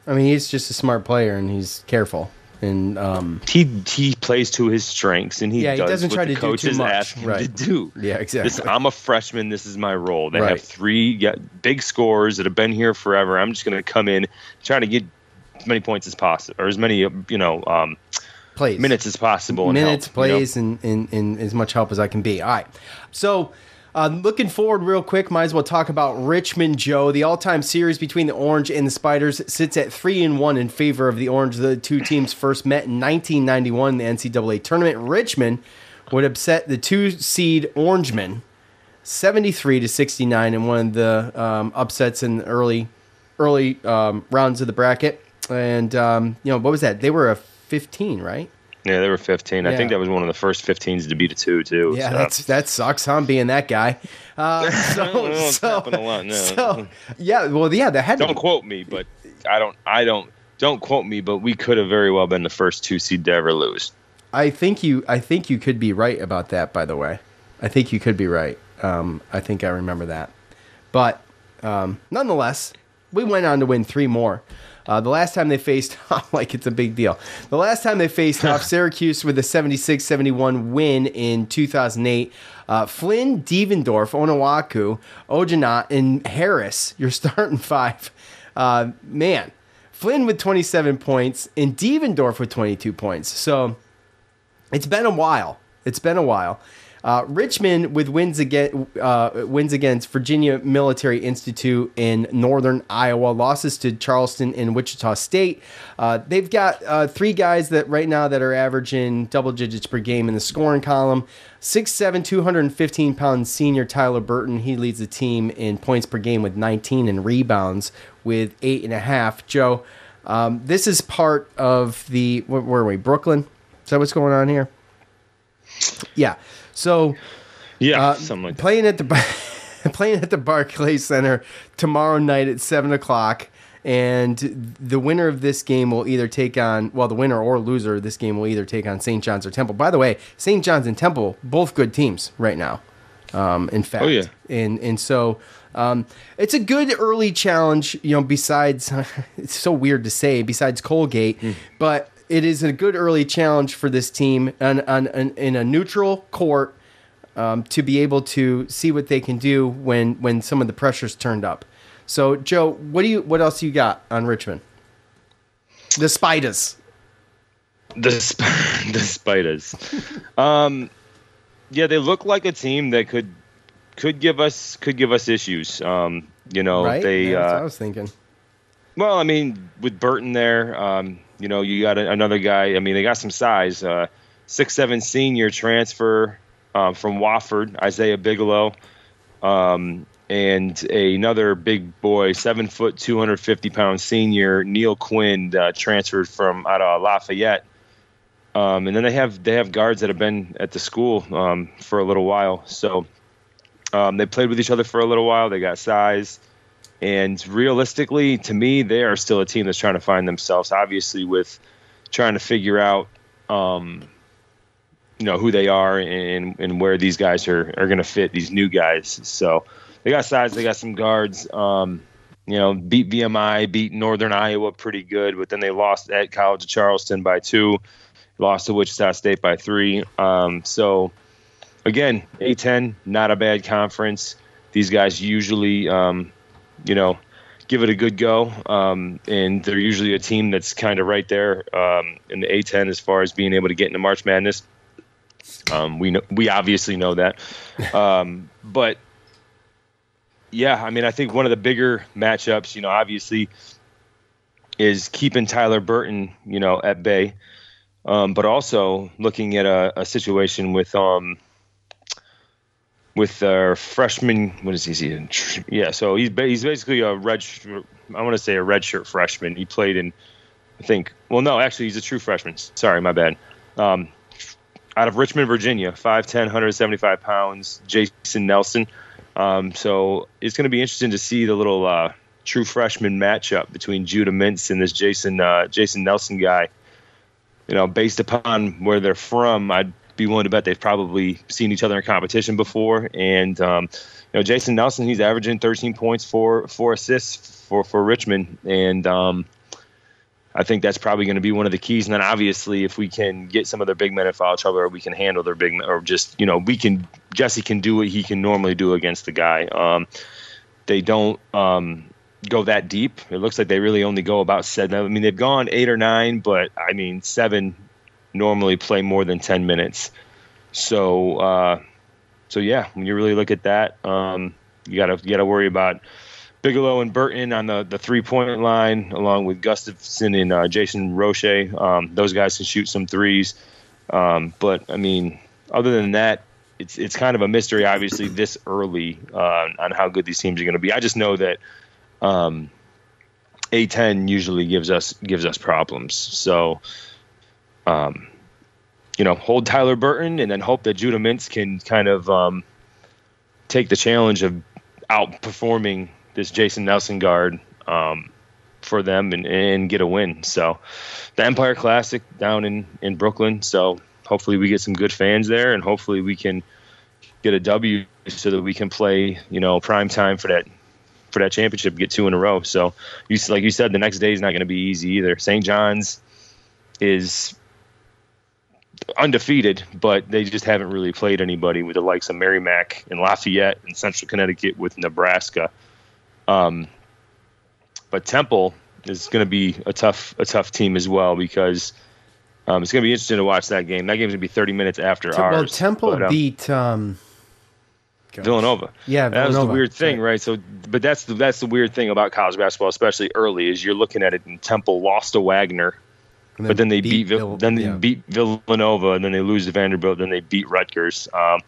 I mean, he's just a smart player and he's careful. And um, he he plays to his strengths and he Yeah, he does doesn't what try the to do too much. ask him to Right. do. Yeah, exactly. This, I'm a freshman. This is my role. They Right. have three yeah, big scores that have been here forever. I'm just going to come in, trying to get as many points as possible, or as many you know um, plays minutes as possible. and minutes, help, you know? plays, and, and, and as much help as I can be. All right. So, uh, looking forward real quick, might as well talk about Richmond Joe. The all-time series between the Orange and the Spiders sits at three and one in favor of the Orange. The two teams first met in 1991 in the NCAA tournament. Richmond would upset the two seed Orangemen 73 to 69 in one of the um, upsets in the early early um, rounds of the bracket. And um, you know what was that? They were a 15, right? Yeah, they were 15. I think that was one of the first 15s to beat a two too. Yeah, so. that's that sucks. huh, being that guy. Uh, so, it's so, lot now. so, yeah. Well, yeah, that had don't quote me, but I don't. I don't. Don't quote me, but we could have very well been the first two seed to ever lose. I think you. I think you could be right about that. By the way, I think you could be right. Um, I think I remember that. But um, nonetheless, we went on to win three more. Uh, the last time they faced, like it's a big deal. The last time they faced off Syracuse with a 76 71 win in 2008. Uh, Flynn, Devendorf, Onuaku, Ongenaet, and Harris, your starting five. Uh, man, Flynn with 27 points and Devendorf with 22 points. So it's been a while. It's been a while. Uh, Richmond with wins again uh, wins against Virginia Military Institute in Northern Iowa, losses to Charleston and Wichita State. Uh, they've got uh, three guys that right now that are averaging double digits per game in the scoring column. 6'7", 215 pound senior Tyler Burton. He leads the team in points per game with 19 and rebounds with eight and a half. Joe, um, this is part of the where were we? Brooklyn. Is that what's going on here? Yeah. So Yeah, uh, something like that. playing at the playing at the Barclays Center tomorrow night at seven o'clock, and the winner of this game will either take on well, the winner or loser of this game will either take on St. John's or Temple. By the way, St. John's and Temple both good teams right now. Um, in fact, Oh, yeah. and and so um, it's a good early challenge. You know, besides it's so weird to say, besides Colgate, Hmm. but it is a good early challenge for this team on, on, on in a neutral court um, to be able to see what they can do when when some of the pressure's turned up. So, Joe, what do you what else you got on Richmond? The Spiders. The sp- the spiders. um, yeah, they look like a team that could could give us could give us issues. Um, you know, right? they. Yeah, that's what uh, I was thinking. Well, I mean, with Burton there, um, you know, you got a, another guy. I mean, they got some size. Uh, six seven senior transfer um, from Wofford, Isaiah Bigelow, um, and another big boy, seven foot, two hundred fifty pound senior Neal Quinn, uh, transferred from out of Lafayette. Um, and then they have they have guards that have been at the school um, for a little while, so um, they played with each other for a little while. They got size. And realistically, to me, they are still a team that's trying to find themselves. Obviously, with trying to figure out, um, you know, who they are and, and where these guys are, are going to fit these new guys. So they got size, they got some guards. Um, you know, beat VMI, beat Northern Iowa pretty good, but then they lost at College of Charleston by two, lost to Wichita State by three. Um, so again, A10, not a bad conference. These guys usually, um, you know, give it a good go. Um, and they're usually a team that's kind of right there um, in the A10 as far as being able to get into March Madness. Um, we know, we obviously know that, um, but yeah, I mean, I think one of the bigger matchups, you know, obviously, is keeping Tyler Burton, you know, at bay, um, but also looking at a, a situation with um, with our freshman. What is he? Yeah, so he's he's basically a red. I want to say a redshirt freshman. He played in, I think. Well, no, actually, he's a true freshman. Sorry, my bad. Um, out of Richmond, Virginia, 5'10", 175 pounds. Jason Nelson. Um, so it's going to be interesting to see the little uh, true freshman matchup between Judah Mintz and this Jason uh, Jason Nelson guy. You know, based upon where they're from, I'd be willing to bet they've probably seen each other in competition before. And um, you know, Jason Nelson, he's averaging 13 points for four assists for for Richmond, and um, I think that's probably going to be one of the keys. And then obviously, if we can get some of their big men in foul trouble, or we can handle their big men, or just you know, we can Jesse can do what he can normally do against the guy. Um, they don't um, go that deep. It looks like they really only go about seven. I mean, they've gone eight or nine, but I mean, seven normally play more than ten minutes. So, uh, so yeah, when you really look at that, um, you gotta you gotta worry about Bigelow and Burton on the, the three point line, along with Gustavson and uh, Jason Roche. Um, those guys can shoot some threes. Um, but I mean, other than that, it's it's kind of a mystery, obviously, this early uh, on how good these teams are going to be. I just know that um, A10 usually gives us gives us problems. So, um, you know, hold Tyler Burton and then hope that Judah Mintz can kind of um, take the challenge of outperforming this Jason Nelson guard um, for them and, and get a win. So the Empire Classic down in, in Brooklyn. So hopefully we get some good fans there and hopefully we can get a W so that we can play, you know, prime time for that for that championship, get two in a row. So you like you said, the next day is not going to be easy either. St. John's is undefeated, but they just haven't really played anybody with the likes of Merrimack and Lafayette and Central Connecticut with Nebraska. Um, but Temple is going to be a tough a tough team as well because um, it's going to be interesting to watch that game. That game's going to be 30 minutes after Te- ours. well, Temple but, um, beat um, Villanova. Yeah, that was the weird thing, right? So, but that's the that's the weird thing about college basketball, especially early, is you're looking at it. And Temple lost to Wagner, And but then they beat, beat Vil- Vill- then they yeah. beat Villanova, and then they lose to Vanderbilt, then they beat Rutgers. Um,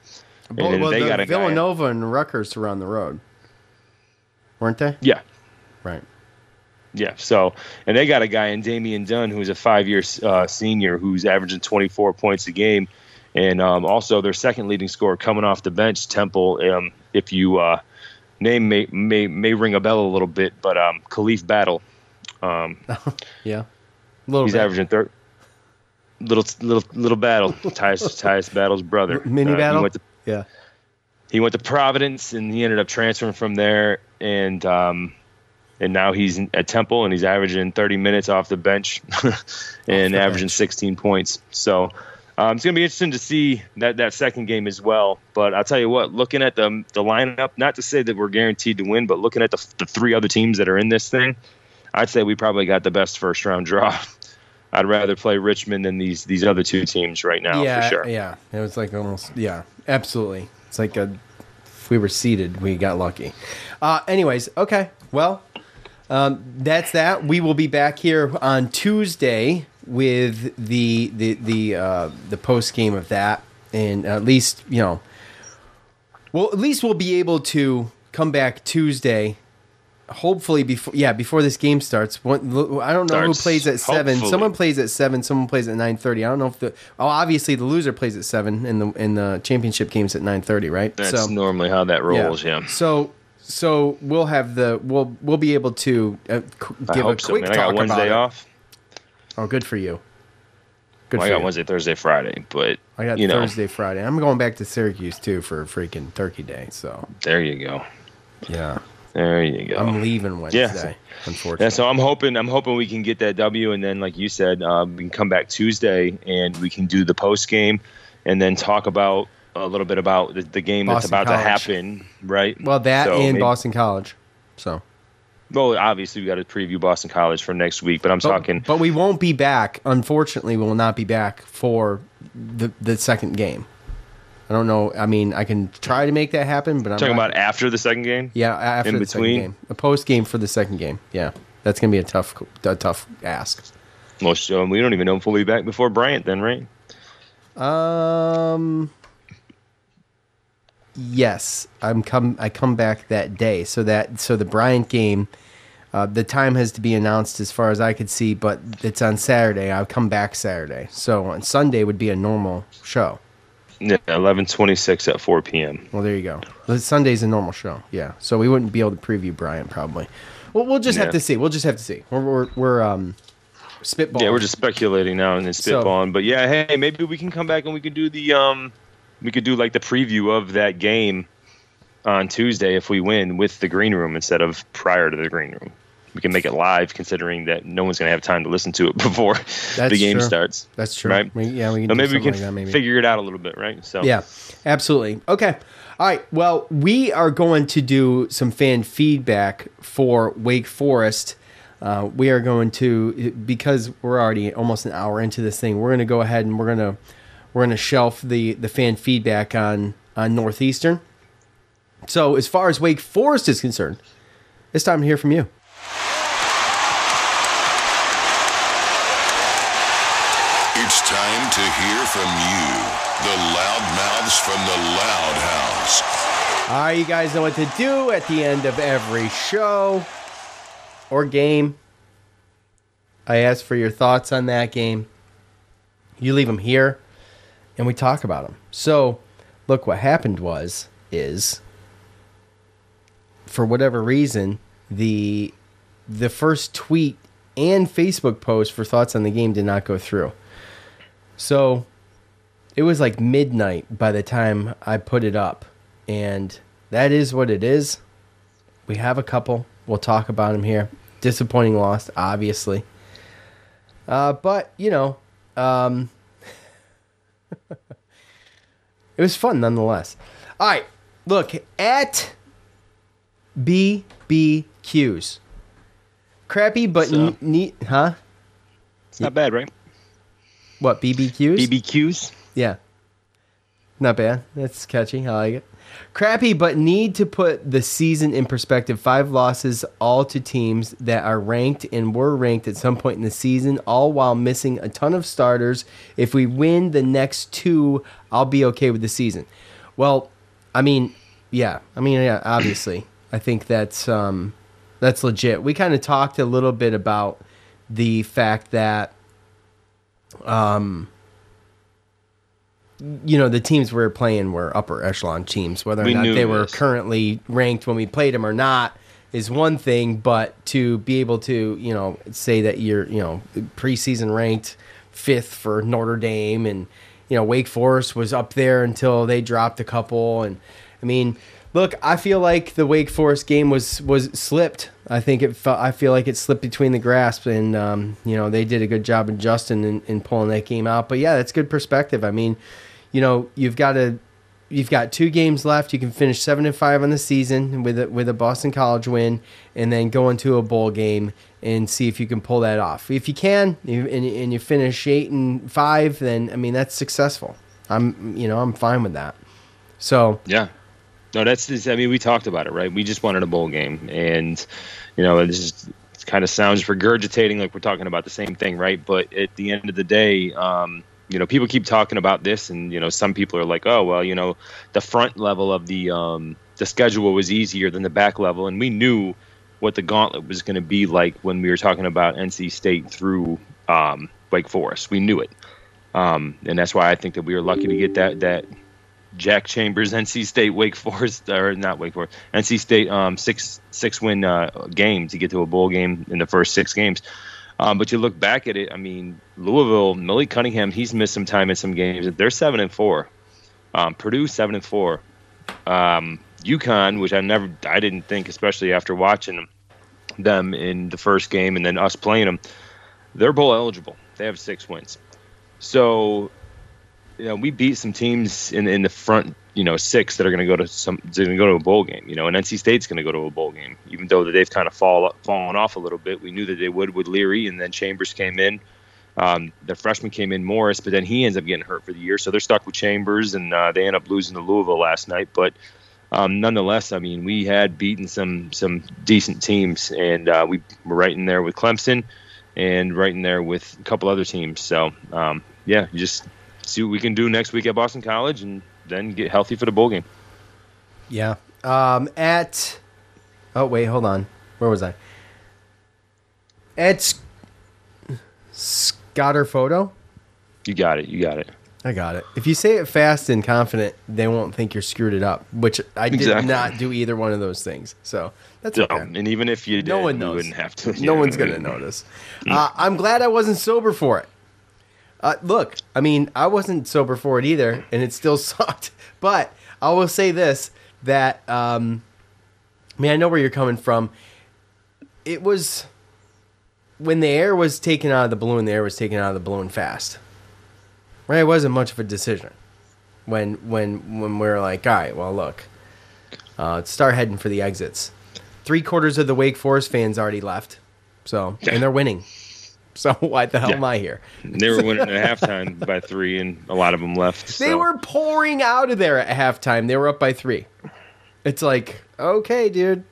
and Well, then well, they the got a guy- Villanova and Rutgers were on the road, weren't they? Yeah, Right. Yeah. So, and they got a guy in Damian Dunn who's a five-year uh, senior who's averaging 24 points a game, and um, also their second leading scorer coming off the bench, Temple. Um, if you uh, name may, may may ring a bell a little bit, but um, Khalif Battle. Um, Yeah. Little he's bit. averaging third. Little little little battle, Tyus Tyus Battle's brother. Mini Uh, he battle. went to yeah. he went to Providence and he ended up transferring from there. And um, and now he's at Temple and he's averaging 30 minutes off the bench and averaging 16 points. So um, it's going to be interesting to see that that second game as well. But I'll tell you what, looking at the the lineup, not to say that we're guaranteed to win, but looking at the, the three other teams that are in this thing, I'd say we probably got the best first round draw. I'd rather play Richmond than these these other two teams right now yeah, for sure. Yeah, it was like almost yeah, absolutely. It's like a if we were seated, we got lucky. Uh, anyways, okay, well, um, that's that. We will be back here on Tuesday with the the the uh, the post game of that, and at least you know, well, at least we'll be able to come back Tuesday. Hopefully before yeah before this game starts. One, I don't know Starts, who plays at seven. hopefully. Someone plays at seven. Someone plays at nine thirty. I don't know if the oh obviously the loser plays at seven and the in the championship games at nine thirty. Right. That's normally how that rolls. Yeah. So so we'll have the we'll we'll be able to uh, give a so, quick man. I talk got Wednesday off. Oh, good for you. Good Well, I got you. Wednesday, Thursday, Friday, but I got you know, Thursday, Friday. I'm going back to Syracuse too for freaking Turkey Day. So there you go. yeah, There you go. I'm leaving Wednesday. Yeah. Unfortunately. Yeah, so I'm hoping I'm hoping we can get that W, and then like you said, um, we can come back Tuesday and we can do the post game, and then talk about a little bit about the, the game that's Boston about to happen, right? well, that So and maybe- Boston College. So Well, obviously we got to preview Boston College for next week, but I'm but, talking. but we won't be back. Unfortunately, we will not be back for the the second game. I don't know. I mean, I can try to make that happen, but I'm talking not- about after the second game. Yeah, after in the second between? game, a post game for the second game. Yeah, that's gonna be a tough, a tough ask. Well, so we don't even know if we'll be back before Bryant, then, right? Um, yes, I'm come. I come back that day, so that so the Bryant game. Uh, the time has to be announced as far as I could see, but it's on Saturday. I'll come back Saturday, so on Sunday would be a normal show. Yeah, 11:26 at 4 p.m. Well, there you go. The Sunday's a normal show. Yeah, so we wouldn't be able to preview Bryant probably. Well, we'll just have to see. We'll just have to see. We're we're, we're um spitballing. Yeah, we're just speculating now and then So- but yeah, hey, maybe we can come back and we could do the um, we could do like the preview of that game on Tuesday if we win with the green room instead of prior to the green room. We can make it live, considering that no one's going to have time to listen to it before That's the game true. starts. That's true. Right? We- yeah, we can So maybe we can like that, maybe. figure it out a little bit, right? So Yeah, absolutely. Okay. All right. Well, we are going to do some fan feedback for Wake Forest. Uh, we are going to because we're already almost an hour into this thing. We're going to go ahead and we're going to we're going to shelf the the fan feedback on on Northeastern. So, as far as Wake Forest is concerned, it's time to hear from you. It's time to hear from you, the loudmouths from the Loud House. All right, you guys know what to do at the end of every show or game. I ask for your thoughts on that game. You leave them here, and we talk about them. So, look, what happened was is for whatever reason the the first tweet and Facebook post for thoughts on the game did not go through. So it was like midnight by the time I put it up. And that is what it is. We have a couple. We'll talk about them here. Disappointing loss, obviously. Uh, but, you know, um, it was fun nonetheless. All right. Look, at BBQs. Crappy, but So- neat. Huh? it's not bad, right? What, BBQs? BBQs. Yeah. Not bad. That's catchy. I like it. Crappy, but need to put the season in perspective. Five losses, all to teams that are ranked and were ranked at some point in the season, all while missing a ton of starters. If we win the next two, I'll be okay with the season. Well, I mean, yeah. I mean, yeah, obviously. I think that's um, that's legit. We kind of talked a little bit about the fact that um, you know the teams we were playing were upper echelon teams. Whether or We not they were currently ranked when we played them or not is one thing, but to be able to you know say that you're you know preseason ranked fifth for Notre Dame and you know Wake Forest was up there until they dropped a couple and I mean look I feel like the Wake Forest game was was slipped I think it felt. I feel like it slipped between the grasp, and um, you know they did a good job adjusting in, in pulling that game out. But yeah, that's good perspective. I mean, you know, you've got to. You've got two games left. You can finish seven and five on the season with a, with a Boston College win, and then go into a bowl game and see if you can pull that off. If you can, and, and you finish eight and five, then I mean that's successful. I'm you know I'm fine with that. So Yeah. No, that's just, I mean, we talked about it, right? We just wanted a bowl game. And, you know, this is, it kind of sounds regurgitating like we're talking about the same thing, right? But at the end of the day, um, you know, people keep talking about this, and, you know, some people are like, oh, well, you know, the front level of the, um, the schedule was easier than the back level. And we knew what the gauntlet was going to be like when we were talking about NC State through um, Wake Forest. We knew it. Um, and that's why I think that we were lucky to get that, that, Jack Chambers, NC State, Wake Forest, or not Wake Forest, NC State, um, six six win uh, game to get to a bowl game in the first six games. Um, but you look back at it, I mean, Louisville, Malik Cunningham, he's missed some time in some games. They're seven and four. Um, Purdue seven and four. Um, UConn, which I never, I didn't think, especially after watching them in the first game and then us playing them, they're bowl eligible. They have six wins. So you know, we beat some teams in in the front, you know, six that are going to go to some, going to go to a bowl game. You know, and NC State's going to go to a bowl game, even though they've kind of fall fallen off a little bit. We knew that they would with Leary, and then Chambers came in. Um, the freshman came in Morris, but then he ends up getting hurt for the year, so they're stuck with Chambers, and uh, they end up losing to Louisville last night. But um, nonetheless, I mean, we had beaten some some decent teams, and uh, we were right in there with Clemson, and right in there with a couple other teams. So um, yeah, just see what we can do next week at Boston College, and then get healthy for the bowl game. Yeah. Um, at oh wait, hold on. Where was I? At Scotter Photo. You got it. You got it. I got it. If you say it fast and confident, they won't think you're screwed it up. Which I did Exactly. not do either one of those things. So that's okay. Um, and even if you did, No one you knows. wouldn't have to. No one's gonna notice. Uh, I'm glad I wasn't sober for it. Uh, look, I mean, I wasn't sober for it either, and it still sucked. But I will say this: that um, I mean, I know where you're coming from. It was when the air was taken out of the balloon. The air was taken out of the balloon fast. Right? It wasn't much of a decision. When when when we're like, all right, well, look, uh, start heading for the exits. Three quarters of the Wake Forest fans already left, so and they're winning. So why the hell Yeah. am I here? They were winning at halftime by three, and a lot of them left. They were pouring out of there at halftime. They were up by three. It's like, okay, dude,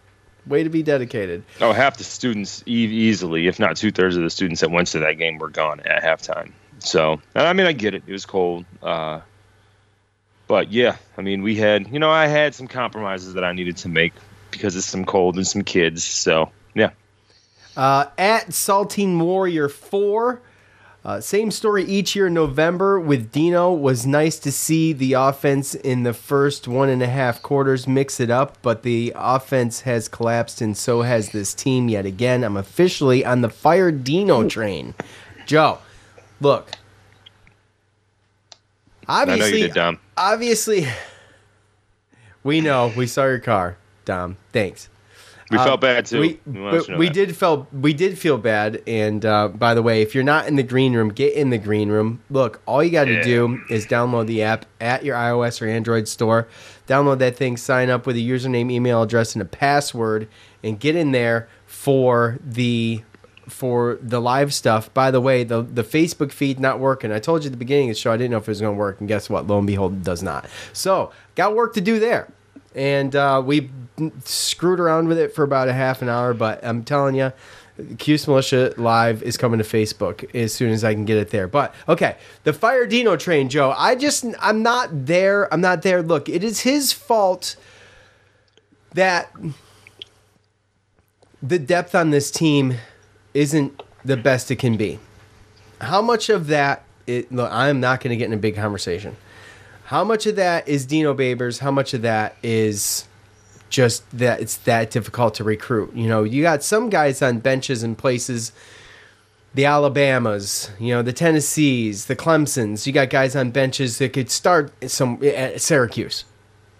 way to be dedicated. Oh, half the students, easily, if not two thirds of the students that went to that game, were gone at halftime. So, I mean, I get it; it was cold. Uh, but yeah, I mean, we had, you know, I had some compromises that I needed to make because it's some cold and some kids. So, yeah, Uh, at Saltine Warrior 4. Uh, same story each year in November with Dino. Was nice to see the offense in the first one and a half quarters mix it up, but the offense has collapsed, and so has this team yet again. I'm officially on the fire Dino train. Joe, look. I know Obviously, you did, Dom. obviously, we know we saw your car, Dom. Thanks. We Uh, felt bad too. We, We but we did felt we did feel bad. And uh, by the way, if you're not in the green room, get in the green room. Look, all you got to Yeah. do is download the app at your iOS or Android store. Download that thing, sign up with a username, email address, and a password, and get in there for the for the live stuff. By the way, the the Facebook feed not working. I told you at the beginning of the show I didn't know if it was going to work, and guess what? Lo and behold, it does not. So got work to do there, and uh, we screwed around with it for about a half an hour. But I'm telling you. Cuse Militia Live is coming to Facebook as soon as I can get it there. But okay, the Fire Dino train, Joe. I just I'm not there. I'm not there. Look, it is his fault that the depth on this team isn't the best it can be. How much of that? It, look, I'm not going to get in a big conversation. How much of that is Dino Babers? How much of that is just that it's that difficult to recruit? You know, you got some guys on benches in places. The Alabamas, you know, the Tennessees, the Clemsons. You got guys on benches that could start some at Syracuse.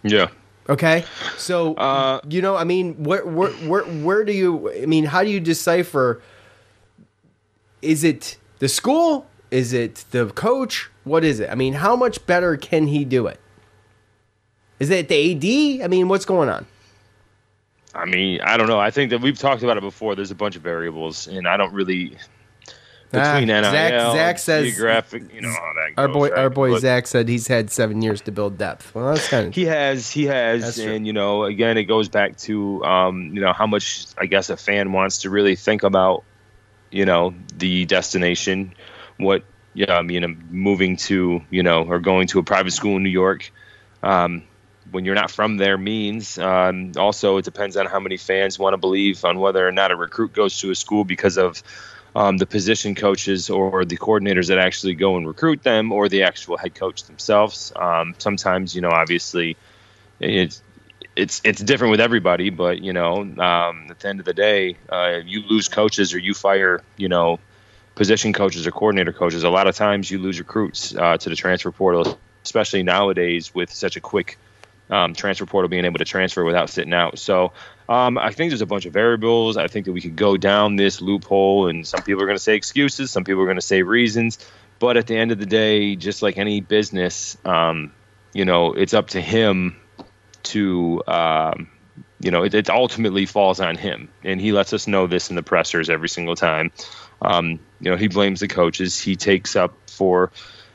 Yeah. Okay, so Uh, you know, I mean, where, where, where, where do you? I mean, how do you decipher? Is it the school? Is it the coach? What is it? I mean, how much better can he do it? Is it the AD? I mean, what's going on? I mean, I don't know. I think that we've talked about it before. There's a bunch of variables, and I don't really between Ah, NIL, Zach- Zach says- geographic, you know, how that Our goes, boy, right? our boy But- Zach said he's had seven years to build depth. Well, that's kind of He has, he has, true. and you know, again, it goes back to um, you know how much I guess a fan wants to really think about, you know, the destination, what yeah, I mean, moving to you know or going to a private school in New York, um, when you're not from there means. Um, also, it depends on how many fans want to believe on whether or not a recruit goes to a school because of um, the position coaches or the coordinators that actually go and recruit them or the actual head coach themselves. Um, sometimes, you know, obviously it's it's it's different with everybody, but you know, um, at the end of the day, uh, you lose coaches or you fire, you know, position coaches or coordinator coaches. A lot of times, you lose recruits uh, to the transfer portal, especially nowadays with such a quick um, transfer portal being able to transfer without sitting out. So um, I think there's a bunch of variables. I think that we could go down this loophole, and some people are going to say excuses, some people are going to say reasons. But at the end of the day, just like any business, um, you know, it's up to him to, um, you know, it, it ultimately falls on him, and he lets us know this in the pressers every single time. Um, you know, he blames the coaches. He takes up for,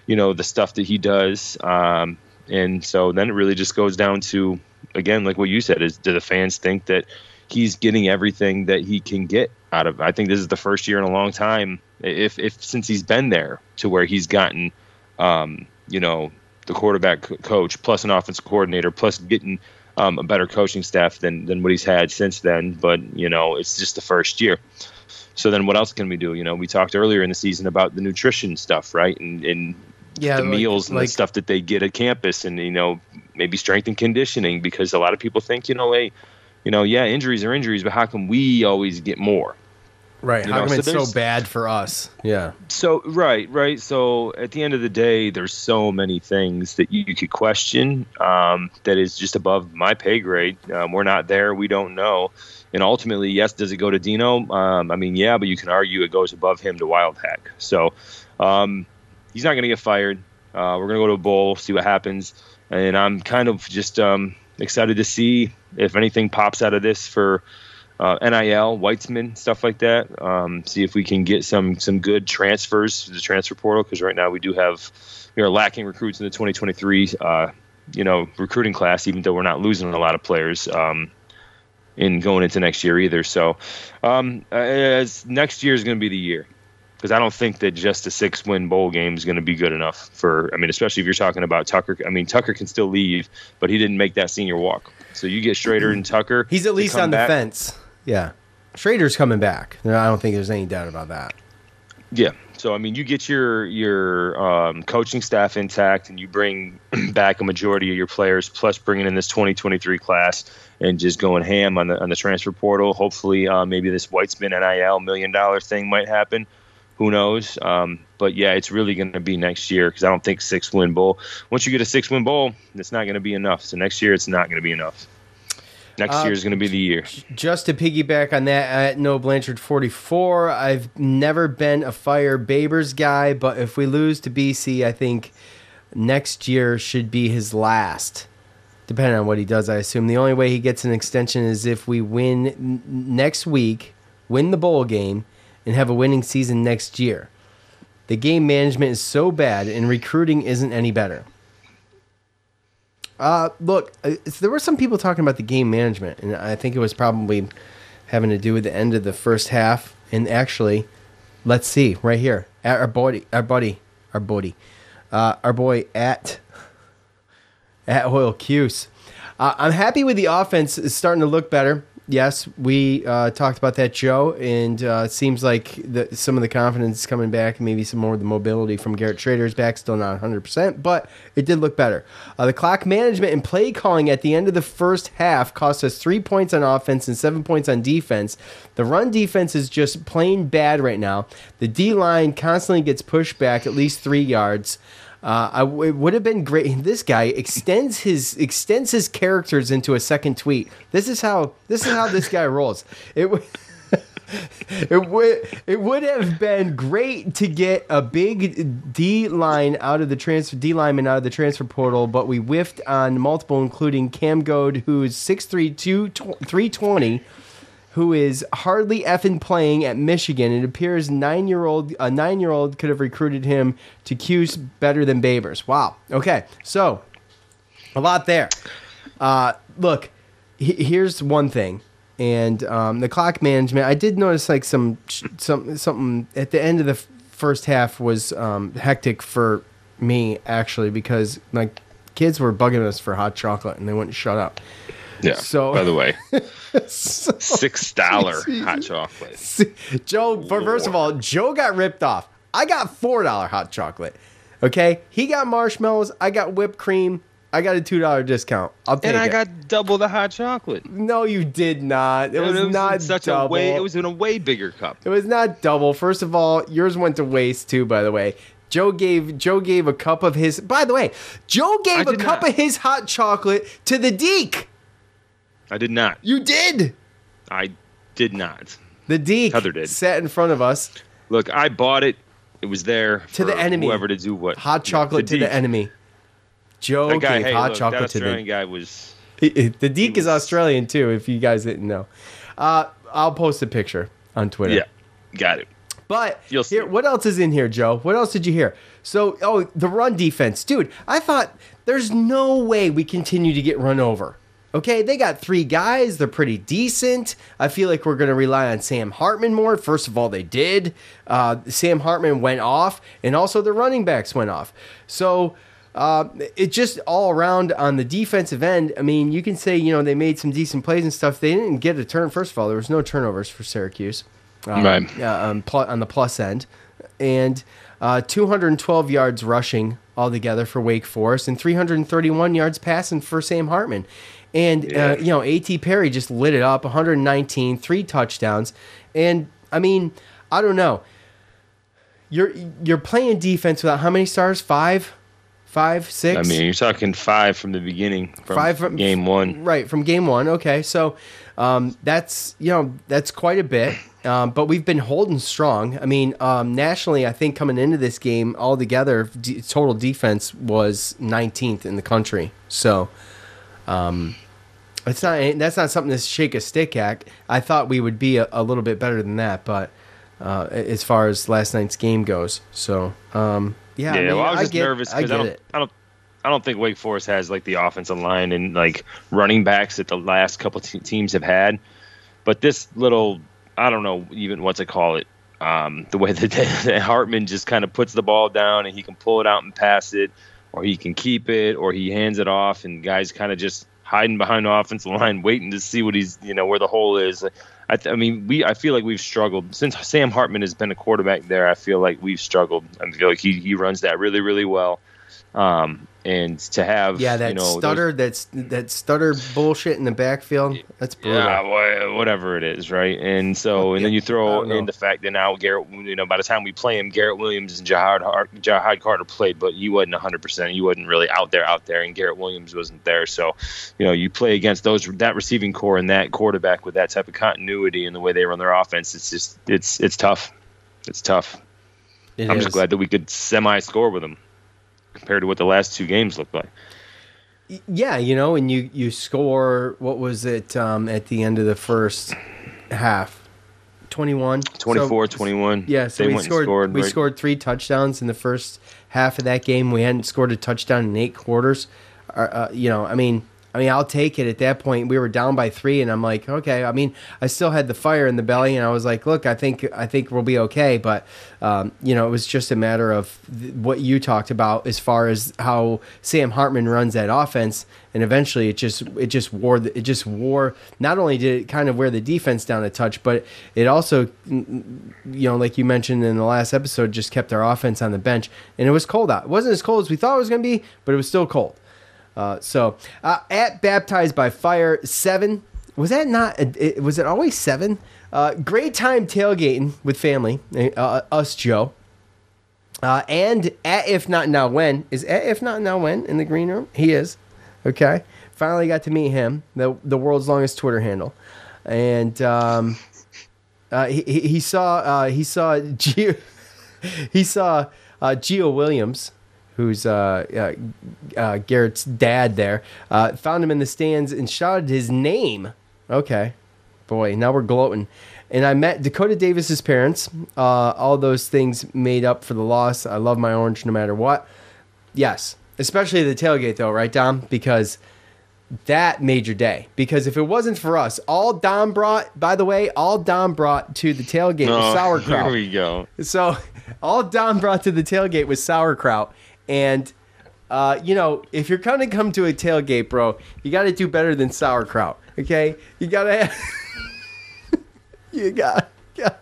you know, the stuff that he does. Um, and so then it really just goes down to, again, like what you said, is do the fans think that he's getting everything that he can get out of? I think this is the first year in a long time, if if since he's been there, to where he's gotten, um, you know, the quarterback co- coach plus an offensive coordinator plus getting um, a better coaching staff than than what he's had since then. But you know, it's just the first year. So then, what else can we do? You know, we talked earlier in the season about the nutrition stuff, right? And, and Yeah, the like- meals and like- the stuff that they get at campus, and you know, maybe strength and conditioning, because a lot of people think, you know, hey, you know, yeah, injuries are injuries, but how come we always get more? right. you How know, come so it's so bad for us? Yeah. So right, right. So at the end of the day, there's so many things that you, you could question um, that is just above my pay grade. Um, we're not there. We don't know. And ultimately, yes, does it go to Dino? Um, I mean, yeah, but you can argue it goes above him to Wildhack. So um, he's not going to get fired. Uh, we're going to go to a bowl, see what happens, and I'm kind of just um, excited to see if anything pops out of this for uh, NIL, Weitsman, stuff like that. Um, see if we can get some some good transfers to the transfer portal because right now we do have we are lacking recruits in the 2023 uh, you know recruiting class, even though we're not losing a lot of players. Um, in going into next year either, so um, as next year is going to be the year because I don't think that just a six win bowl game is going to be good enough for. I mean, especially if you're talking about Tucker. I mean, Tucker can still leave, but he didn't make that senior walk. So you get Shrader and Tucker. He's at least on the fence. Yeah. Shrader's coming back. I don't think there's any doubt about that. Yeah. So I mean, you get your your um, coaching staff intact, and you bring back a majority of your players, plus bringing in this 2023 class, and just going ham on the on the transfer portal. Hopefully, uh, maybe this Weitsman NIL million dollar thing might happen. Who knows? Um, but yeah, it's really going to be next year because I don't think six win bowl. Once you get a six win bowl, it's not going to be enough. So next year, it's not going to be enough. Next Uh, year is going to be the year. Just to piggyback on that, at No Blanchard 44, I've never been a Fire Babers guy, but if we lose to BC, I think next year should be his last. Depending on what he does, I assume. The only way he gets an extension is if we win next week, win the bowl game, and have a winning season next year. The game management is so bad, and recruiting isn't any better. Uh, look, there were some people talking about the game management, and I think it was probably having to do with the end of the first half. And actually, let's see right here, at our buddy, our buddy, our buddy, uh, our boy at at Oil Cuse. Uh, I'm happy with the offense. It's starting to look better. Yes, we uh, talked about that, Joe, and uh, it seems like the, some of the confidence is coming back. Maybe some more of the mobility from Garrett Shrader is back. Still not 100%, but it did look better. Uh, the clock management and play calling at the end of the first half cost us three points on offense and seven points on defense. The run defense is just plain bad right now. The D line constantly gets pushed back at least three yards. Uh, it would have been great. This guy extends his extends his characters into a second tweet. This is how this is how this guy rolls. It w- it would it would have been great to get a big D line out of the transfer D lineman out of the transfer portal, but we whiffed on multiple, including Cam Goode, who's 6'3", 320, who is hardly effing playing at Michigan. It appears nine year old a nine year old could have recruited him to Cuse better than Babers. Wow. Okay, so a lot there. Uh, look, he- here's one thing, and um, the clock management. I did notice like some some something at the end of the f- first half was um, hectic for me actually because like kids were bugging us for hot chocolate and they wouldn't shut up. Yeah. So- by the way, six dollar hot chocolate. Joe, for first of all, Joe got ripped off. I got four dollar hot chocolate. Okay, he got marshmallows. I got whipped cream. I got a two dollar discount. I'll take And I it. got double the hot chocolate. no, you did not. It And was, in not such double. a way. It was in a way bigger cup. It was not double. First of all, yours went to waste too. By the way, Joe gave Joe gave a cup of his. By the way, Joe gave I a did cup not. of his hot chocolate to the Deke. I did not. You did. I did not. The Deke Heather did. sat in front of us. Look, I bought it. It was there To the enemy. Whoever to do what. Hot chocolate to Deke. the enemy. Joe That guy, gave hey, hot look, chocolate that to the Australian guy was. The Deke is Australian too, if you guys didn't know. Uh, I'll post a picture on Twitter. Yeah, got it. But You'll see. here, what else is in here, Joe? What else did you hear? So, oh, the run defense, dude. I thought there's no way we continue to get run over. Okay, they got three guys. They're pretty decent. I feel like we're going to rely on Sam Hartman more. First of all, they did. Uh, Sam Hartman went off, and also the running backs went off. So uh, it just all around on the defensive end. I mean, you can say you know they made some decent plays and stuff. They didn't get a turn. First of all, there was no turnovers for Syracuse. Um, Right. uh, um, pl- on the plus end, and uh, 212 yards rushing altogether for Wake Forest, and 331 yards passing for Sam Hartman. And Yeah. uh, you know, A.T. Perry just lit it up, 119, three touchdowns, and I mean, I don't know. You're you're playing defense without how many stars? Five, five, six. I mean, you're talking five from the beginning, from Five from- game one. Right from game one. Okay, so um, that's you know that's quite a bit, um, but we've been holding strong. I mean, um, nationally, I think coming into this game altogether, d- total defense was 19th in the country. So. Um, it's not that's not something to shake a stick at. I thought we would be a, a little bit better than that, but uh, as far as last night's game goes, so um, yeah, Yeah, I, mean, well, I was just get, nervous I because get I, don't, it. I don't, I don't think Wake Forest has like the offensive line and like running backs that the last couple te- teams have had. But this little, I don't know even what to call it. Um, the way that, that Hartman just kind of puts the ball down and he can pull it out and pass it, or he can keep it, or he hands it off, and guys kind of just hiding behind the offensive line, waiting to see what he's, you know, where the hole is. I, th- I mean, we. I feel like we've struggled since Sam Hartman has been a quarterback there. I feel like we've struggled. I feel like he, he runs that really really well. Um, and to have Yeah, that you know, stutter, that's that stutter bullshit in the backfield. That's brutal. yeah, whatever it is, right? And so, and then you throw in the fact that now Garrett, you know, by the time we play him, Garrett Williams and Ja'Had, Har- Ja'Had Carter played, but he wasn't 100%. He wasn't really out there, out there, and Garrett Williams wasn't there. So, you know, you play against those that receiving core and that quarterback with that type of continuity and the way they run their offense. It's just, it's, it's tough. It's tough. It I'm is. just glad that we could semi score with them compared to what the last two games looked like. Yeah, you know, and you you score. What was it um, at the end of the first half? 21 24 21. Yeah, so they we went scored, scored, we right? scored three touchdowns in the first half of that game. We hadn't scored a touchdown in eight quarters. Uh, uh, you know, I mean, I mean, I'll take it. At that point, we were down by three, and I'm like, okay. I mean, I still had the fire in the belly, and I was like, look, I think I think we'll be okay. But um, you know, it was just a matter of th- what you talked about as far as how Sam Hartman runs that offense, and eventually it just it just wore the, it just wore. Not only did it kind of wear the defense down a touch, but it also you know, like you mentioned in the last episode, just kept our offense on the bench, and it was cold out. It wasn't as cold as we thought it was going to be, but it was still cold. Uh, so uh, at baptized by fire seven was that not? It, was it always seven? Uh, great time tailgating with family, uh, us Joe. Uh, and at if not now when is at if not now when in the green room? He is. Okay. Finally got to meet him, the the world's longest Twitter handle, and um, uh, he, he saw he saw Gio, he saw Gio Williams, who's uh, uh, uh, Garrett's dad. There uh, found him in the stands and shouted his name. Okay, boy, now we're gloating. And I met Dakota Davis's parents. Uh, all those things made up for the loss. I love my orange no matter what. Yes, especially the tailgate though, right, Dom? Because that made your day. Because if it wasn't for us, all Dom brought, by the way, all Dom brought to the tailgate was Oh, sauerkraut. Here we go. So all Dom brought to the tailgate was sauerkraut. And uh, you know, if you're gonna come to a tailgate, bro, you gotta do better than sauerkraut. Okay? You gotta You got yeah.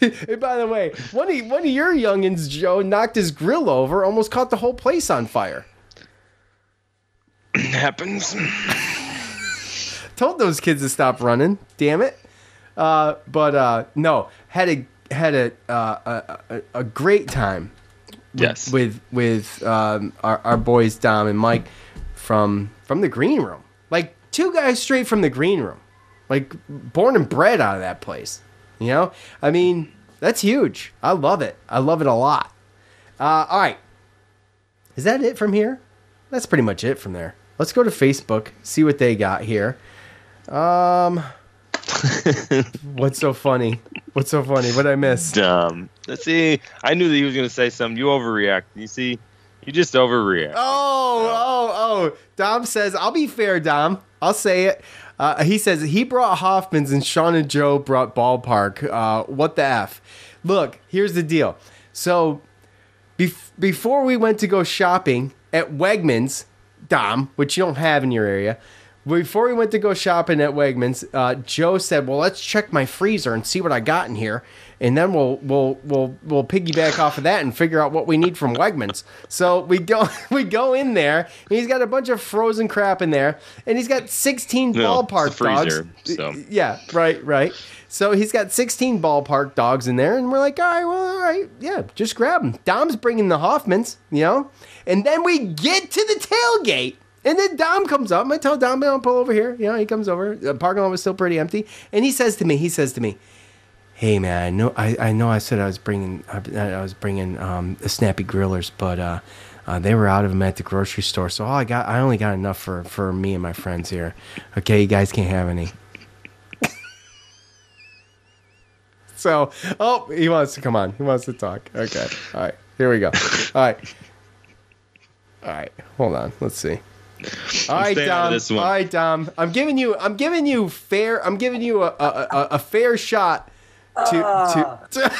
And by the way, one of one of your youngins, Joe, knocked his grill over, almost caught the whole place on fire. happens. Told those kids to stop running. Damn it. Uh, but uh, no, had a had a, uh, a, a a great time. Yes. With with um, our our boys Dom and Mike from from the green room. Like two guys straight from the green room. Like born and bred out of that place. You know? I mean, that's huge. I love it. I love it a lot. Uh, all right. Is that it from here? That's pretty much it from there. Let's go to Facebook, see what they got here. Um, what's so funny? What's so funny? What I miss? Dumb. Let's see. I knew that he was going to say something. You overreact. You see, you just overreact. Oh, oh, oh. Dom says, I'll be fair, Dom. I'll say it. Uh, he says he brought Hofmann's and Sean and Joe brought Ballpark. Uh, what the F? Look, here's the deal. So bef- before we went to go shopping at Wegmans, Dom, which you don't have in your area, before we went to go shopping at Wegmans, uh, Joe said, "Well, let's check my freezer and see what I got in here, and then we'll we'll we'll we'll piggyback off of that and figure out what we need from Wegmans." So we go we go in there, and he's got a bunch of frozen crap in there, and he's got sixteen No, ballpark freezer, dogs. so. Yeah, right, right. So he's got 16 ballpark dogs in there, and we're like, all right, well, all right, yeah, just grab them. Dom's bringing the Hofmanns, you know? And then we get to the tailgate, and then Dom comes up, I tell Dom, I'll pull over here. You know, he comes over. The parking lot was still pretty empty. And he says to me, he says to me, hey, man, I know I, I, know I said I was bringing, I, I was bringing um, the Snappy Grillers, but uh, uh, they were out of them at the grocery store. So all I got, I only got enough for, for me and my friends here. Okay, you guys can't have any. So, oh, he wants to come on. He wants to talk. Okay. All right. Here we go. All right. All right. Hold on. Let's see. All right, staying out of Dom. this one. All right, Dom. I'm giving you. I'm giving you fair. I'm giving you a a, a, a fair shot to Ah. to. to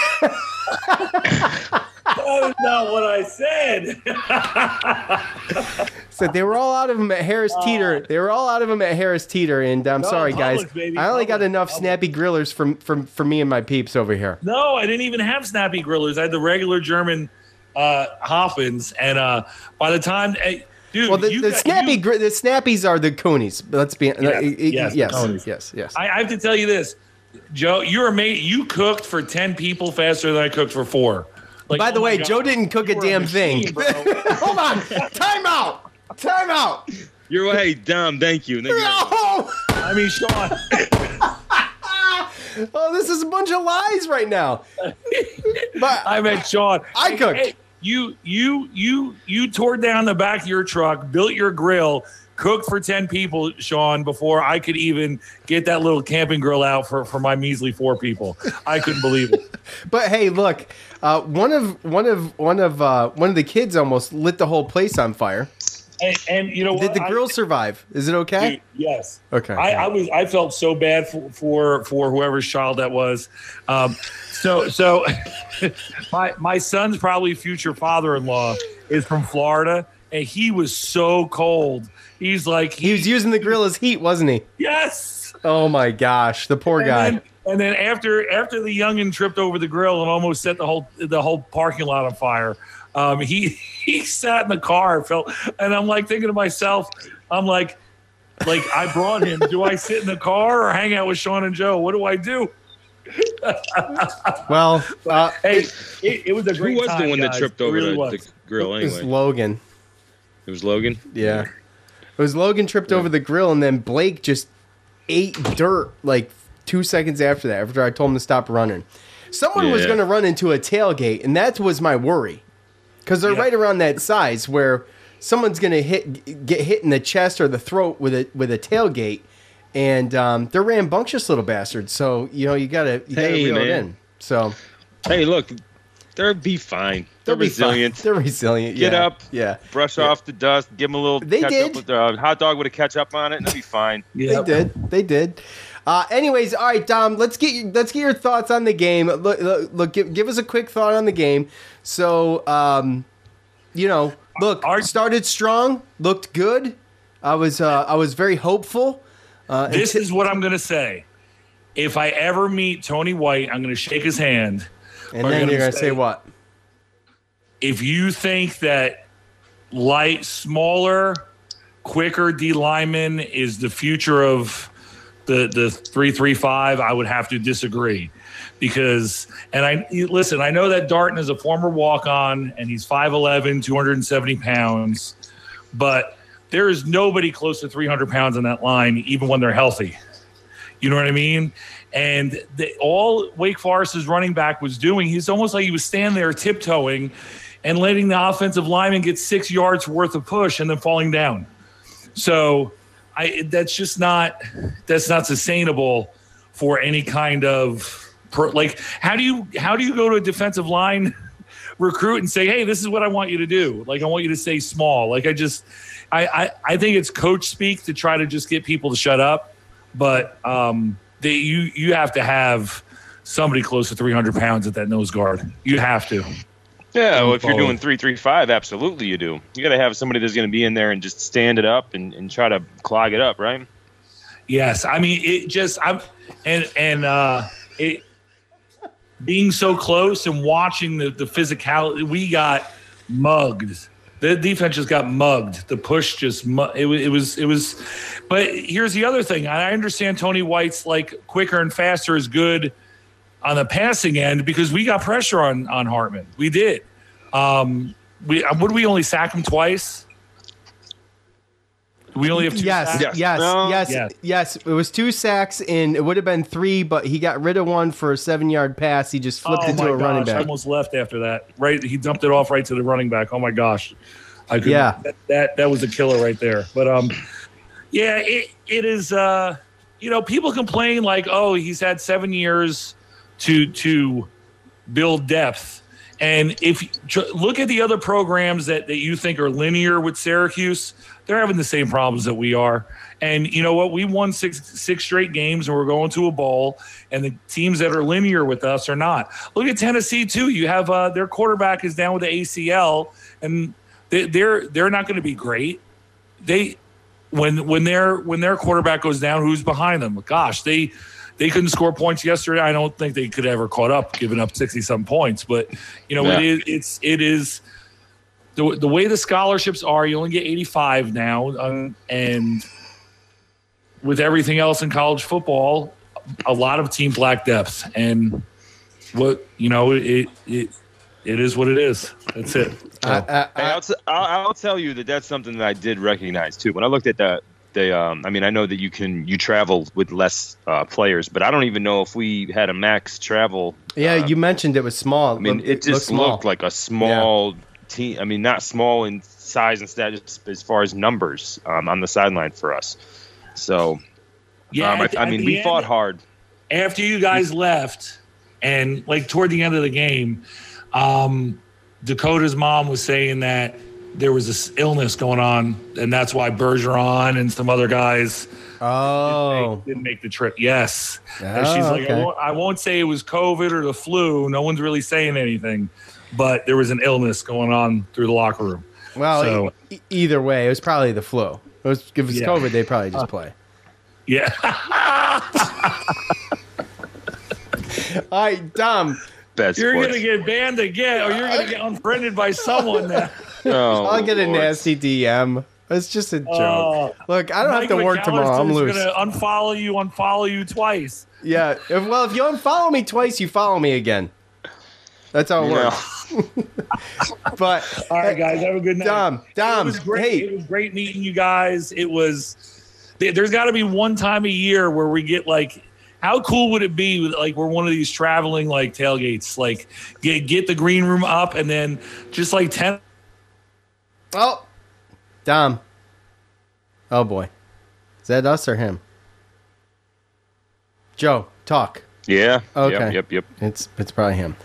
That is not what I said. So they were all out of them at Harris Teeter. They were all out of them at Harris Teeter, and I'm No, sorry, guys. Baby, I only got Publix, enough snappy grillers from from for me and my peeps over here. No, I didn't even have snappy grillers. I had the regular German uh, Hoffens, and uh, by the time, hey, dude, Well, the, you the got- snappy you- gri- the snappies are the coonies. Let's be Yes, uh, yes, yes, Coneys. yes, yes. I, I have to tell you this, Joe. You're amazing. You cooked for ten people faster than I cooked for four. Like, By the oh way, God. Joe didn't cook a You were damn machine, thing. Hold on, time out, time out. You're hey, Dom. Thank you. Thank you. No! I mean, Sean. Oh, this is a bunch of lies right now. But I meant Sean. I Hey, cooked. hey, you you you you tore down the back of your truck, built your grill, cooked for ten people, Sean, before I could even get that little camping grill out for for my measly four people. I couldn't believe it. but hey, look, uh, one of one of one of uh, one of the kids almost lit the whole place on fire. And, and you know what? Did the I- grill survive? Is it okay? Dude, yes. Okay. I, I was. I felt so bad for for, for whoever's child that was. Um, so so, my my son's probably future father-in-law is from Florida, and he was so cold. He's like he was using the grill as heat, wasn't he? yes. Oh my gosh, the poor And guy. then, and then after after the youngin tripped over the grill and almost set the whole the whole parking lot on fire, um, he he sat in the car and felt, and I'm like thinking to myself, I'm like, like I brought him. Do I sit in the car or hang out with Sean and Joe? What do I do? Well, uh, hey, it, it was a great. Who great was the time, one that tripped over really the, the grill it was? Logan. It was Logan. Yeah. It was Logan tripped over the grill, and then Blake just ate dirt like two seconds after that, after I told him to stop running. Someone was going to run into a tailgate, and that was my worry. Because they're right around that size where someone's going to hit get hit in the chest or the throat with a with a tailgate, and um, they're rambunctious little bastards. So you know you gotta you gotta Hey, reel it in. So Hey, look, they'll be fine. They're They'll be fine. resilient. They're resilient. Get yeah. up, Yeah. brush Yeah. off the dust, give them a little They did. with a hot dog with a ketchup on it, and they'll be fine. They did. They did. Uh, anyways, all right, Dom. Let's get your, let's get your thoughts on the game. Look, look, look give, give us a quick thought on the game. So, um, you know, look, art started strong, looked good. I was uh, I was very hopeful. Uh, This until- is what I'm going to say. If I ever meet Tony White, I'm going to shake his hand. and then you're gonna say, say what? if you think that light, smaller, quicker D lineman is the future of the the three three five, I would have to disagree. Because and I listen, I know that Darton is a former walk on and he's 5'11, 270 pounds, but there is nobody close to 300 pounds on that line, even when they're healthy. You know what I mean? And the, all Wake Forest's running back was doing, he's almost like he was standing there tiptoeing and letting the offensive lineman get six yards worth of push and then falling down. So I that's just not that's not sustainable for any kind of pro, like how do you how do you go to a defensive line recruit and say, hey, this is what I want you to do. Like I want you to stay small. Like I just I I, I think it's coach speak to try to just get people to shut up. But um they you you have to have somebody close to 300 pounds at that nose guard. You have to. Yeah, well, if you're doing three three five, absolutely you do. You got to have somebody that's going to be in there and just stand it up and, and try to clog it up, right? Yes, I mean it just I'm and and uh it being so close and watching the the physicality we got mugged. The defense just got mugged. The push just it was it was it was but here's the other thing. I understand Tony White's like quicker and faster is good on the passing end because we got pressure on on Hartman. We did. Um we would we only sack him twice? We only have two Yes, sacks? yes, yes, Yeah. yes, It was two sacks, and it would have been three, but he got rid of one for a seven-yard pass. He just flipped oh it to my a running gosh, I back. almost left after that. Right, he dumped it off right to the running back. Oh my gosh, I could, Yeah. that, that that was a killer right there. But um, yeah, it it is. Uh, you know, people complain like, oh, he's had seven years to to build depth. And if you look at the other programs that, that you think are linear with Syracuse, they're having the same problems that we are. And you know what? We won six six straight games, and we're going to a bowl. And the teams that are linear with us are not. Look at Tennessee too. You have uh, their quarterback is down with the ACL, and they, they're they're not going to be great. They when when their when their quarterback goes down, who's behind them? Gosh, they they couldn't score points yesterday. I don't think they could ever caught up, giving up sixty some points. But you know, Yeah. is it's it is the the way the scholarships are. You only get eighty five now, um, and with everything else in college football, a lot of teams lack depth. And what you know, it it it is what it is. That's it. Hey, I'll, t- I'll, I'll tell you that that's something that I did recognize too. When I looked at the, the um, I mean, I know that you can you travel with less uh, players, but I don't even know if we had a max travel. Yeah, you mentioned it was small. I mean, it, looked just small. looked like a small team. I mean, not small in size and stat, just as far as numbers um, on the sideline for us. So, Yeah, um, I, at- I at mean, we end- fought hard. after you guys left and like toward the end of the game um dakota's mom was saying that there was this illness going on and that's why bergeron and some other guys oh. didn't make the trip. Yes. And Oh, she's like I, won't, I won't say it was covid or the flu. No one's really saying anything. But there was an illness going on through the locker room. Well, So- e- either way, it was probably the flu. It was, if it's Yeah. COVID, they probably just play. yeah. All right, Dom. Best you're gonna get banned again or you're gonna get unfriended by someone now Oh, I'll get a Lord. nasty DM. It's just a joke. Oh. Look, I don't Mike have to work McAllister tomorrow. I'm is loose. Gonna unfollow you, unfollow you twice. yeah. If, well, if you unfollow me twice, you follow me again. That's how it Yeah. works. but All right, guys, have a good night. Dom, Dom, it was great. hey. It was great meeting you guys. It was. there- There's got to be one time a year where we get like. How cool would it be, with, like we're one of these traveling like tailgates, like get get the green room up and then just like ten. Oh, Dom. Oh boy, is that us or him? Joe, talk. Yeah. Okay. Yep. Yep. Yep. It's it's probably him.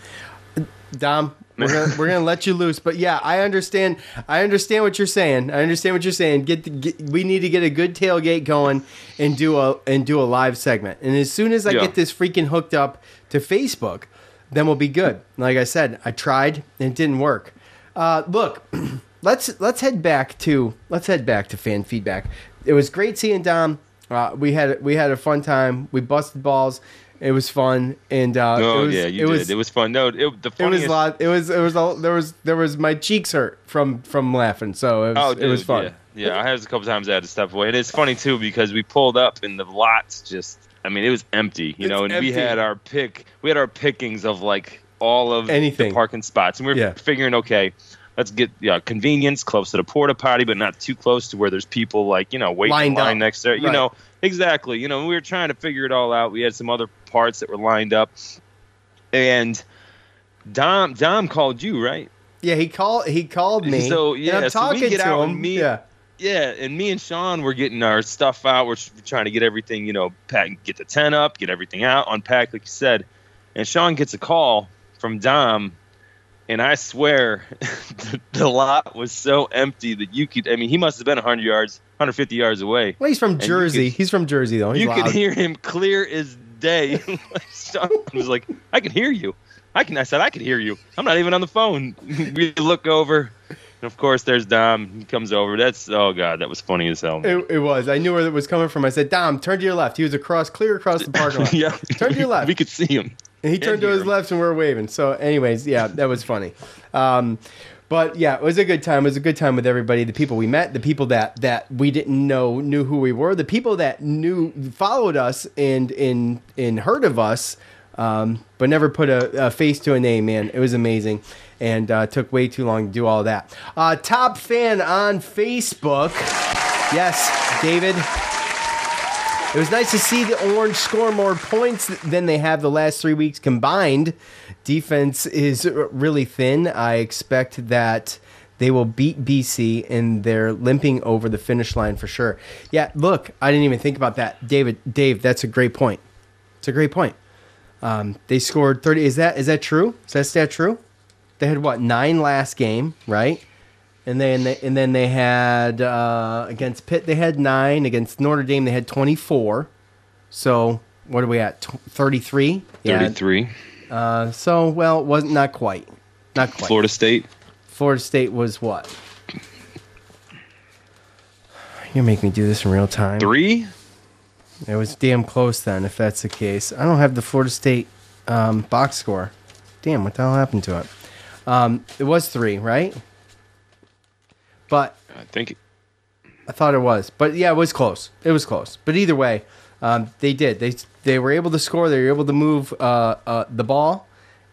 Dom, we're gonna we're gonna let you loose, but yeah, I understand. I understand what you're saying. I understand what you're saying. Get, the, get we need to get a good tailgate going and do a and do a live segment. And as soon as I Yeah. get this freaking hooked up to Facebook, then we'll be good. Like I said, I tried and it didn't work. Uh, look, let's let's head back to let's head back to fan feedback. It was great seeing Dom. Uh, we had we had a fun time. We busted balls. It was fun, and uh, Oh it was, yeah, you it did. was it was fun. No, it, the it was funniest. a lot. It was it was a, there was there was my cheeks hurt from from laughing. So it was oh, it was fun. Yeah, yeah. I had a couple times I had to step away. And it's funny too because we pulled up and the lots just. I mean, it was empty, you It's know, and we had our pick. We had our pickings of like all of Anything. the parking spots, and we were Yeah. figuring, okay, let's get yeah, convenience close to the porta potty, but not too close to where there's people like you know waiting in Lined line up. next there. You Right. know, exactly. You know, we were trying to figure it all out. We had some other parts that were lined up, and Dom Dom called you right. Yeah, he called he called me. So and yeah, I'm so we talking get to out him. and me, yeah, yeah, and me and Sean were getting our stuff out. We're trying to get everything, you know, pack, get the tent up, get everything out, unpack, like you said. And Sean gets a call from Dom, and I swear, the, the lot was so empty that you could. I mean, he must have been 100 yards, 150 yards away. well, he's from And Jersey. could- he's from Jersey though. He's you loud. could hear him clear as day. Sean was like, "I can hear you. I can." I said, "I can hear you. I'm not even on the phone." we look over, and of course, there's Dom. He comes over. That's oh god, that was funny as hell. It, it was. I knew where it was coming from. I said, "Dom, turn to your left." He was across, clear across the parking lot. yeah, Turn to your left. We could see him. And he turned to his left, and we are waving. So, anyways, yeah, that was funny. Um, but yeah, it was a good time. It was a good time with everybody. The people we met, the people that that we didn't know knew who we were, the people that knew followed us and and and heard of us, um, but never put a, a face to a name. Man, it was amazing, and uh, took way too long to do all that. Uh, top fan on Facebook, yes, David. It was nice to see the Orange score more points than they have the last three weeks combined. Defense is really thin. I expect that they will beat BC and they're limping over the finish line for sure. Yeah, look, I didn't even think about that. David, Dave, that's a great point. It's a great point. Um, they scored 30. Is that is that true? Is that stat true? They had what nine last game, right? And then they, and then they had uh, against Pitt they had nine. Against Notre Dame they had twenty four. So what are we at? Thirty three. Thirty-three. Uh, so well, it wasn't not quite, not quite. Florida State. Florida State was what? You make me do this in real time. Three. It was damn close then, if that's the case. I don't have the Florida State um, box score. Damn, what the hell happened to it? Um, it was three, right? But I think. I thought it was, but yeah, it was close. It was close. But either way, um, they did. They they were able to score. They were able to move uh, uh, the ball,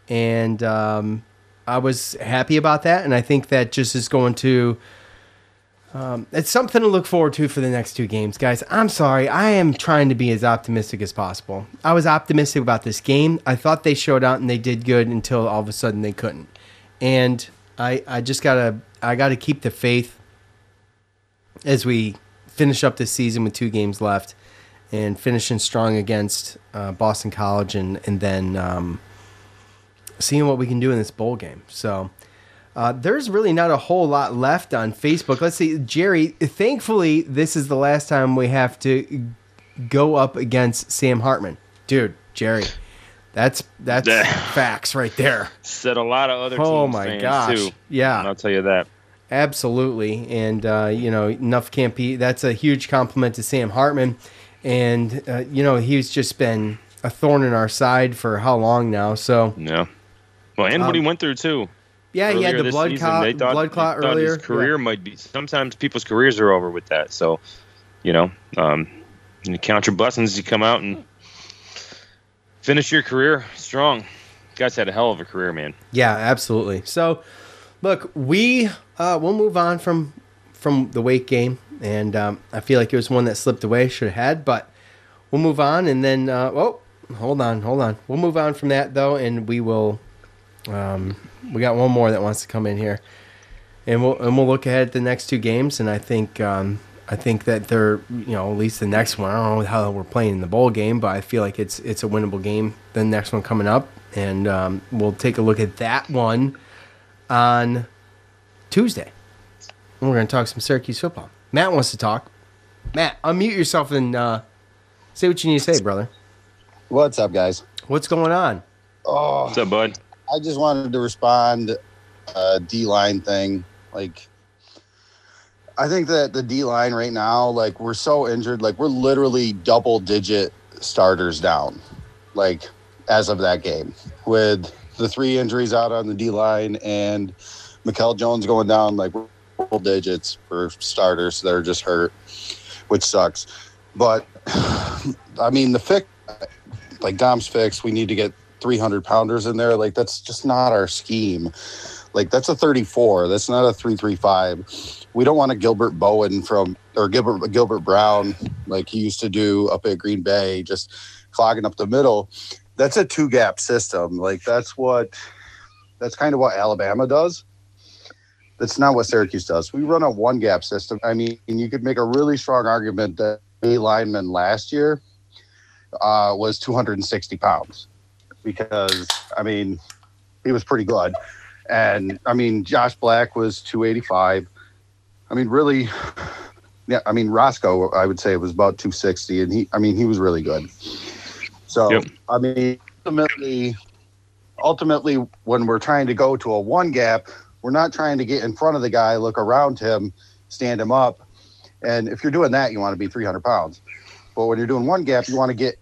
and um, I was happy about that. And I think that just is going to. Um, it's something to look forward to for the next two games, guys. I'm sorry. I am trying to be as optimistic as possible. I was optimistic about this game. I thought they showed out and they did good until all of a sudden they couldn't. And I, I just gotta, I gotta keep the faith as we finish up this season with two games left and finishing strong against uh, Boston College and and then um, seeing what we can do in this bowl game. So uh, there's really not a whole lot left on Facebook. Let's see, Jerry. Thankfully, this is the last time we have to go up against Sam Hartman, dude. Jerry, that's that's facts right there. Said a lot of other. Oh my gosh. Too. Yeah. I'll tell you that. Absolutely, and uh, you know, enough can't be. That's a huge compliment to Sam Hartman, and uh, you know, he's just been a thorn in our side for how long now? So Yeah. Well, and what he Um, went through too. yeah, he had the blood season, clot, they thought- blood clot they earlier. His career might be. Sometimes people's careers are over with that. So, you know, um, you count your blessings. You come out and finish your career strong. Guys had a hell of a career, man. Yeah, absolutely. So, look, we uh, we'll move on from from the Wake game, and um, I feel like it was one that slipped away, should have had, but we'll move on, and then uh, oh, hold on, hold on, we'll move on from that though, and we will. Um, we got one more that wants to come in here, and we'll and we'll look ahead at the next two games, and I think um, I think that they're you know at least the next one. I don't know how we're playing in the bowl game, but I feel like it's it's a winnable game. The next one coming up, and um, we'll take a look at that one on Tuesday. And we're going to talk some Syracuse football. Matt wants to talk. Matt, unmute yourself and uh, say what you need to say, brother. What's up, guys? What's going on? Oh, What's up, bud? I just wanted to respond uh, D line thing. Like, I think that the D line right now, like, we're so injured. Like, we're literally double digit starters down. Like, as of that game, with the three injuries out on the D line and Mikel Jones going down, like, double digits for starters that are just hurt, which sucks. But I mean, the fix, like Dom's fix, we need to get 300 pounders in there. Like that's just not our scheme. Like that's a 34. That's not a 335. We don't want a Gilbert Bowen from or Gilbert Gilbert Brown like he used to do up at Green Bay, just clogging up the middle. That's a two gap system. Like that's what that's kind of what Alabama does. That's not what Syracuse does. We run a one gap system. I mean, you could make a really strong argument that a lineman last year uh, was 260 pounds because I mean he was pretty good, and I mean Josh Black was 285. I mean really, yeah. I mean Roscoe I would say it was about 260, and he I mean he was really good. So Yep. I mean ultimately, ultimately when we're trying to go to a one gap, we're not trying to get in front of the guy, look around him, stand him up, and if you're doing that, you want to be 300 pounds. But when you're doing one gap, you want to get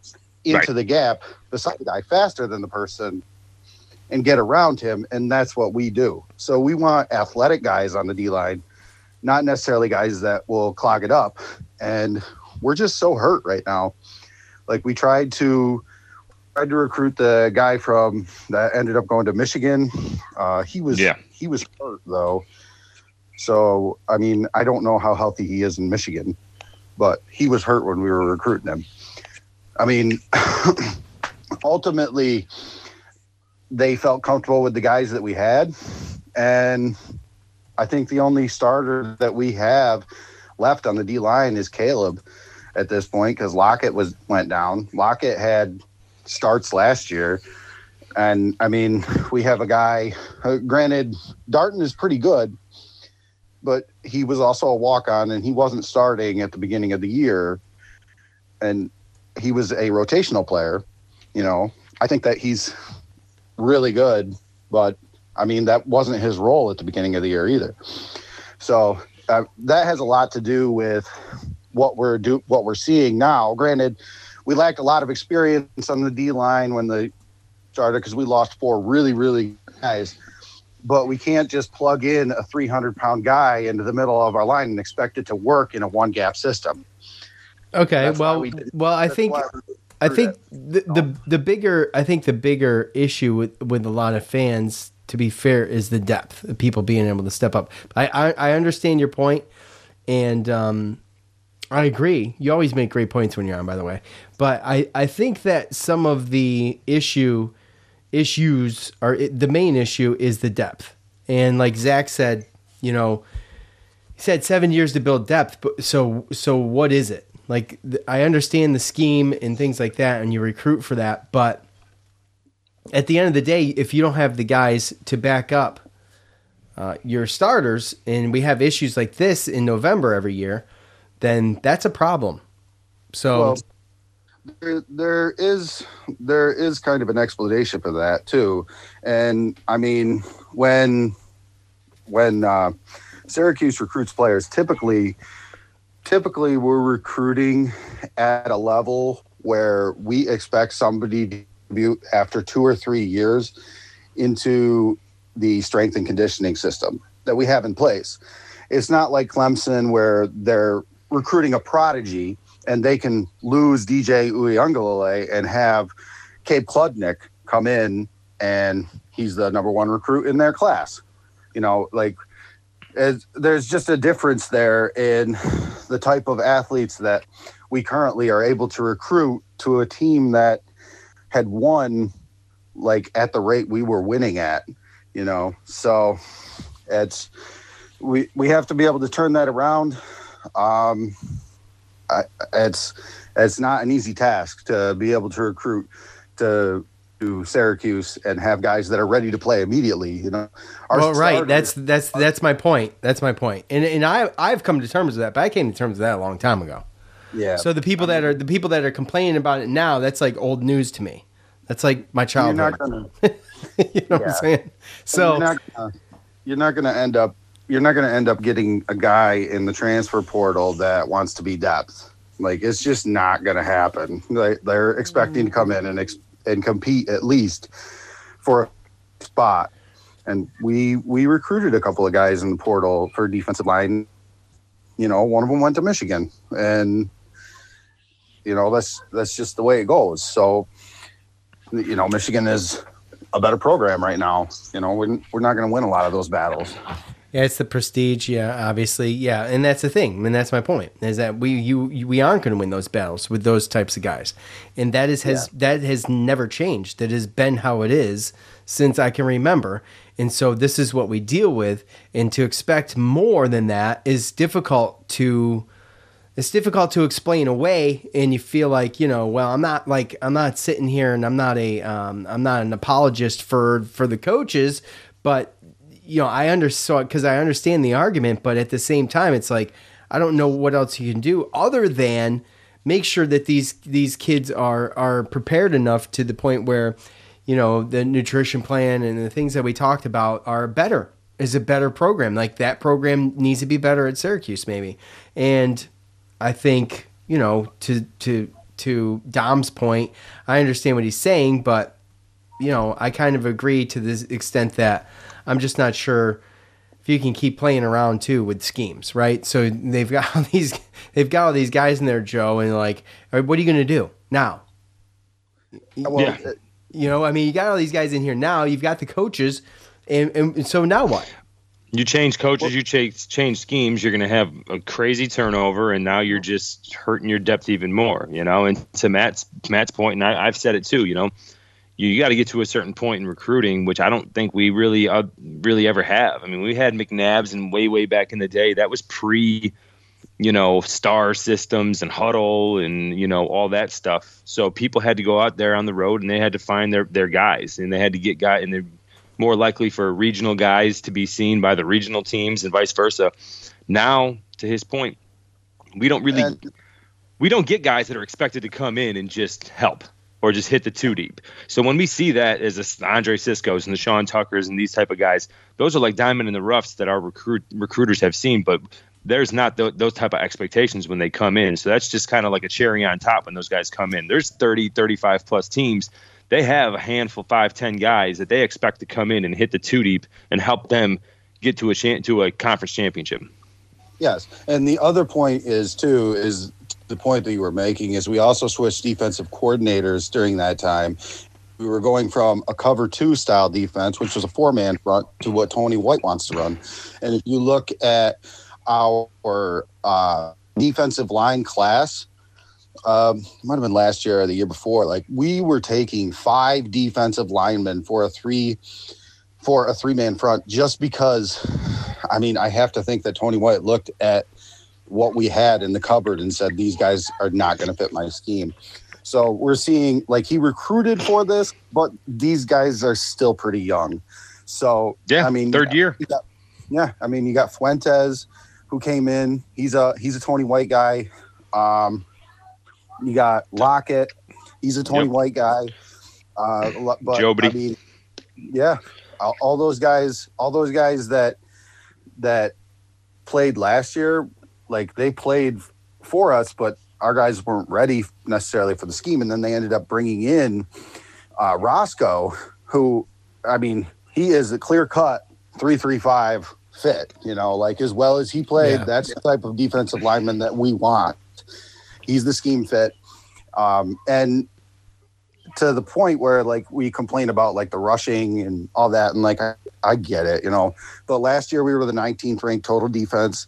into Right. the gap beside the guy faster than the person and get around him. And that's what we do. So we want athletic guys on the D line, not necessarily guys that will clog it up. And we're just so hurt right now. Like we tried to tried to recruit the guy from that ended up going to Michigan. Uh, he was Yeah. he was hurt though. So I mean, I don't know how healthy he is in Michigan, but he was hurt when we were recruiting him. I mean, ultimately, they felt comfortable with the guys that we had, and I think the only starter that we have left on the D line is Caleb at this point because Lockett was went down. Lockett had starts last year, and I mean, we have a guy. Uh, granted, Darton is pretty good, but he was also a walk on, and he wasn't starting at the beginning of the year, and he was a rotational player. You know, I think that he's really good, but I mean, that wasn't his role at the beginning of the year either. So uh, that has a lot to do with what we're do what we're seeing now. Granted, we lacked a lot of experience on the D line when the started because we lost four really really guys. But we can't just plug in a 300 pound guy into the middle of our line and expect it to work in a one gap system. Okay, That's well, we well, I that's think I think the, the the bigger I think the bigger issue with with a lot of fans, to be fair, is the depth of people being able to step up. I I, I understand your point, and um, I agree. You always make great points when you're on, by the way. But I I think that some of the issue issues are the main issue is the depth, and like Zach said, you know, he said seven years to build depth but so so what is it like i understand the scheme and things like that and you recruit for that but at the end of the day if you don't have the guys to back up uh, your starters and we have issues like this in november every year then that's a problem. So Well, there, there is there is kind of an explanation for that too, and I mean when when uh, Syracuse recruits players, typically typically we're recruiting at a level where we expect somebody after two or three years into the strength and conditioning system that we have in place. It's not like Clemson where they're recruiting a prodigy and they can lose DJ Uiagalelei and have Cade Klubnik come in and he's the number one recruit in their class. You know, like there's just a difference there in the type of athletes that we currently are able to recruit to a team that had won like at the rate we were winning at, you know. So it's we we have to be able to turn that around. Um, I, it's it's not an easy task to be able to recruit to to Syracuse and have guys that are ready to play immediately. You know, Our well, right. starters- That's that's that's my point. That's my point. And and I I've come to terms with that, but I came to terms with that a long time ago. Yeah. So the people that are the people that are complaining about it now, that's like old news to me. That's like my you're childhood. not gonna you know what I'm saying? So you're not gonna, you're not gonna end up you're not gonna end up getting a guy in the transfer portal that wants to be depth. Like it's just not gonna happen. Like they're expecting to come in and ex- and compete at least for a spot. And we we recruited a couple of guys in the portal for defensive line. You know, one of them went to Michigan, and you know that's that's just the way it goes. So, you know, Michigan is a better program right now. You know, we're, we're not going to win a lot of those battles. Yeah, it's the prestige. Yeah, obviously. Yeah, and that's the thing, and that's my point is that we you, you we aren't going to win those battles with those types of guys, and that is has that has never changed. That has been how it is since I can remember, and so this is what we deal with. And to expect more than that is difficult to it's difficult to explain away and you feel like you know well i'm not like i'm not sitting here and i'm not a um, i'm not an apologist for for the coaches but you know i understand because i understand the argument but at the same time it's like i don't know what else you can do other than make sure that these these kids are are prepared enough to the point where you know the nutrition plan and the things that we talked about are better is a better program. Like that program needs to be better at syracuse maybe. And I think you know to to to Dom's point, I understand what he's saying, but you know I kind of agree to this extent that I'm just not sure if you can keep playing around too with schemes, right? So they've got all these they've got all these guys in there, Joe, and like, all right, what are you going to do now? Well, Yeah. You know, I mean, you got all these guys in here now. You've got the coaches, and, and so now what? You change coaches, you change change schemes, you're going to have a crazy turnover, and now you're just hurting your depth even more. You know, and to Matt's Matt's point, and I, I've said it too. You know, you, you got to get to a certain point in recruiting, which I don't think we really uh, really ever have. I mean, we had McNabbs and way way back in the day. That was pre, you know, star systems and huddle and you know all that stuff. So people had to go out there on the road and they had to find their their guys, and they had to get guy and they're more likely for regional guys to be seen by the regional teams and vice versa. Now, to his point, we don't really And- we don't get guys that are expected to come in and just help or just hit the two deep. So when we see that as the Andre Cisco's and the Sean Tuckers and these type of guys, those are like diamond in the roughs that our recruit recruiters have seen, but there's not th- those type of expectations when they come in. So that's just kind of like a cherry on top when those guys come in. There's 30, 35 plus teams. They have a handful, five, ten guys that they expect to come in and hit the two deep and help them get to a cha- to a conference championship. Yes, and the other point is too is the point that you were making is we also switched defensive coordinators during that time. We were going from a cover two style defense, which was a four man front, to what Tony White wants to run. And if you look at our uh, defensive line class, um, might have been last year or the year before. Like we were taking five defensive linemen for a three for a three man front just because. I mean, I have to think that Tony White looked at what we had in the cupboard and said these guys are not going to fit my scheme. So we're seeing like he recruited for this, but these guys are still pretty young. So Yeah, I mean, third year. got- yeah, I mean, you got Fuentes who came in. He's a he's a Tony White guy. Um, you got Lockett. He's a Tony Yep. White guy. Uh, but Jobity. I mean, yeah, all, those guys, all those guys that that played last year, like they played for us, but our guys weren't ready necessarily for the scheme. And then they ended up bringing in uh, Roscoe, who, I mean, he is a clear cut three three five fit. You know, like as well as he played, Yeah. that's the type of defensive lineman that we want. He's the scheme fit, um, and to the point where like we complain about like the rushing and all that, and like I, I get it, you know. But last year we were the 19th ranked total defense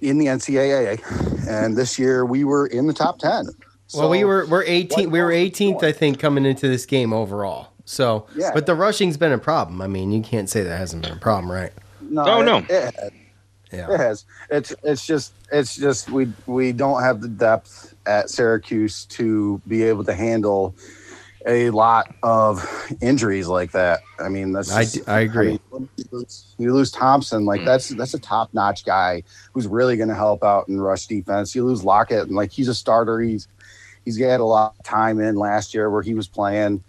in the NCAA, and this year we were in the top 10. well, we were we're 18. We were 18th, I think, coming into this game overall. So, Yeah. but the rushing's been a problem. I mean, you can't say that hasn't been a problem, right? No, Oh, no. It, has. Yeah. It has. It's it's just it's just we we don't have the depth at Syracuse to be able to handle a lot of injuries like that. I mean, that's I just- d- I agree. mean, you, lose, you lose Thompson, like hmm. that's that's a top notch guy who's really going to help out in rush defense. You lose Lockett, and like he's a starter. He's he's had a lot of time in last year where he was playing,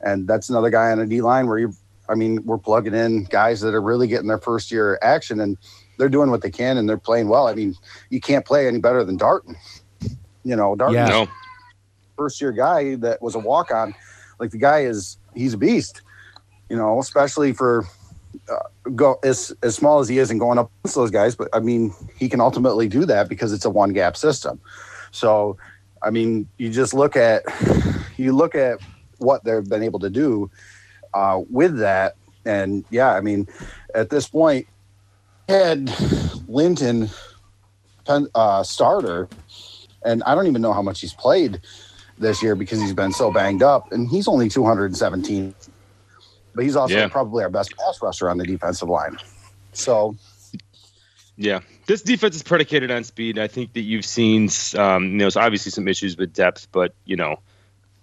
and that's another guy on a D line where you. I mean, we're plugging in guys that are really getting their first year action, and they're doing what they can, and they're playing well. I mean, you can't play any better than Darton. You know, Darton, Yeah. No. first year guy that was a walk on. Like the guy is, he's a beast. You know, especially for uh, go as as small as he is and going up against those guys. But I mean, he can ultimately do that because it's a one gap system. So, I mean, you just look at you look at what they've been able to do uh, with that, and yeah, I mean, at this point, had Linton uh, starter, and I don't even know how much he's played this year because he's been so banged up, and he's only 217. But he's also Yeah. probably our best pass rusher on the defensive line. So Yeah, this defense is predicated on speed. I think that you've seen, um, you know, there's obviously some issues with depth, but you know,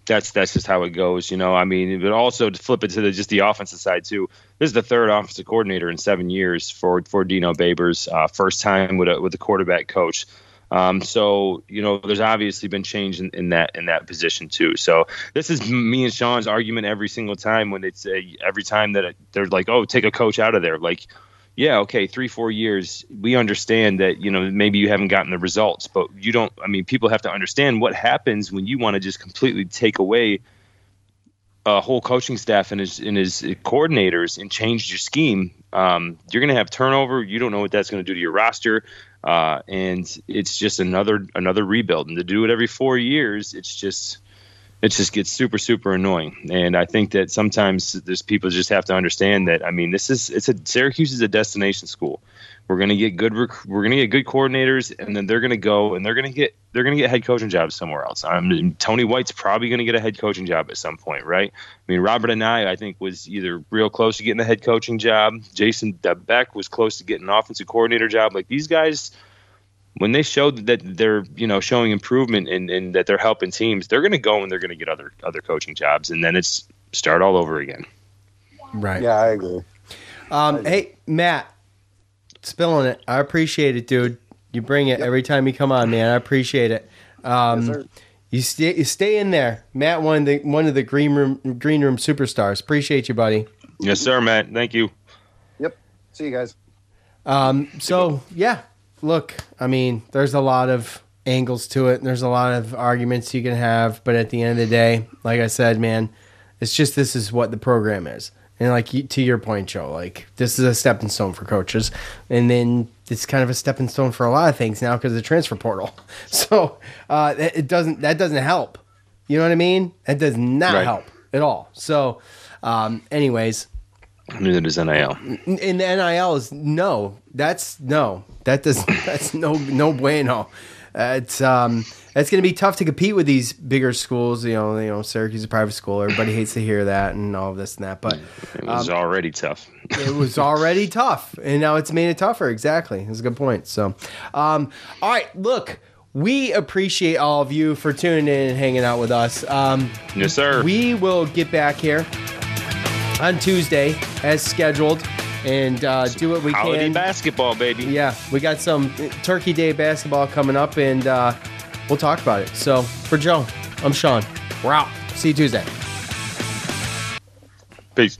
that's that's just how it goes. You know, I mean, but also to flip it to the, just the offensive side too. This is the third offensive coordinator in seven years for for Dino Babers. Uh, first time with a with a quarterback coach. Um, so you know, there's obviously been change in, in that in that position too. So this is me and Sean's argument every single time when it's uh, every time that it, they're like, oh, take a coach out of there, like yeah, okay, three, four years, we understand that, you know, maybe you haven't gotten the results, but you don't, I mean, people have to understand what happens when you want to just completely take away a whole coaching staff and his, and his coordinators and change your scheme. Um, you're going to have turnover. You don't know what that's going to do to your roster. Uh, and it's just another, another rebuild. And to do it every four years, it's just, it just gets super super annoying. And i think that sometimes there's people just have to understand that i mean this is it's a syracuse is a destination school. We're going to get good rec- we're going to get good coordinators and then they're going to go and they're going to get they're going to get head coaching jobs somewhere else. I mean, tony white's probably going to get a head coaching job at some point right? I mean Robert Anae i think was either real close to getting a head coaching job. Jason beck was close to getting an offensive coordinator job. Like these guys when they show that they're you know showing improvement and, and that they're helping teams, they're going to go and they're going to get other other coaching jobs, and then it's start all over again. Right. yeah, I agree. Um, hey, Matt, spilling it. I appreciate it, dude. You bring it every time you come on, man. I appreciate it. Um, sir. you stay, you stay in there, Matt. One of the one of the green room green room superstars. Appreciate you, buddy. Yes, sir, Matt. Thank you. Yep. See you guys. Um, so yeah, look, I mean, there's a lot of angles to it. And there's a lot of arguments you can have, but at the end of the day, like I said, man, it's just this is what the program is. And like to your point, Joe, like this is a stepping stone for coaches, and then it's kind of a stepping stone for a lot of things now because of the transfer portal. So uh, it doesn't that doesn't help. You know what I mean? That does not Right. help at all. So, um, anyways, Neither does NIL. in NIL is no. That's no. That does. That's no. No bueno. Uh, it's um. It's going to be tough to compete with these bigger schools. You know. You know. Syracuse is a private school. Everybody hates to hear that and all of this and that. But It was um, already tough. it was already tough, and now it's made it tougher. Exactly. That's a good point. So, um, all right. Look, we appreciate all of you for tuning in and hanging out with us. Um, Yes, sir. we will get back here on Tuesday as scheduled and uh, do what we Holiday can. basketball, baby. Yeah, we got some Turkey Day basketball coming up, and uh, we'll talk about it. So for Joe, I'm Sean. We're out. See you Tuesday. Peace.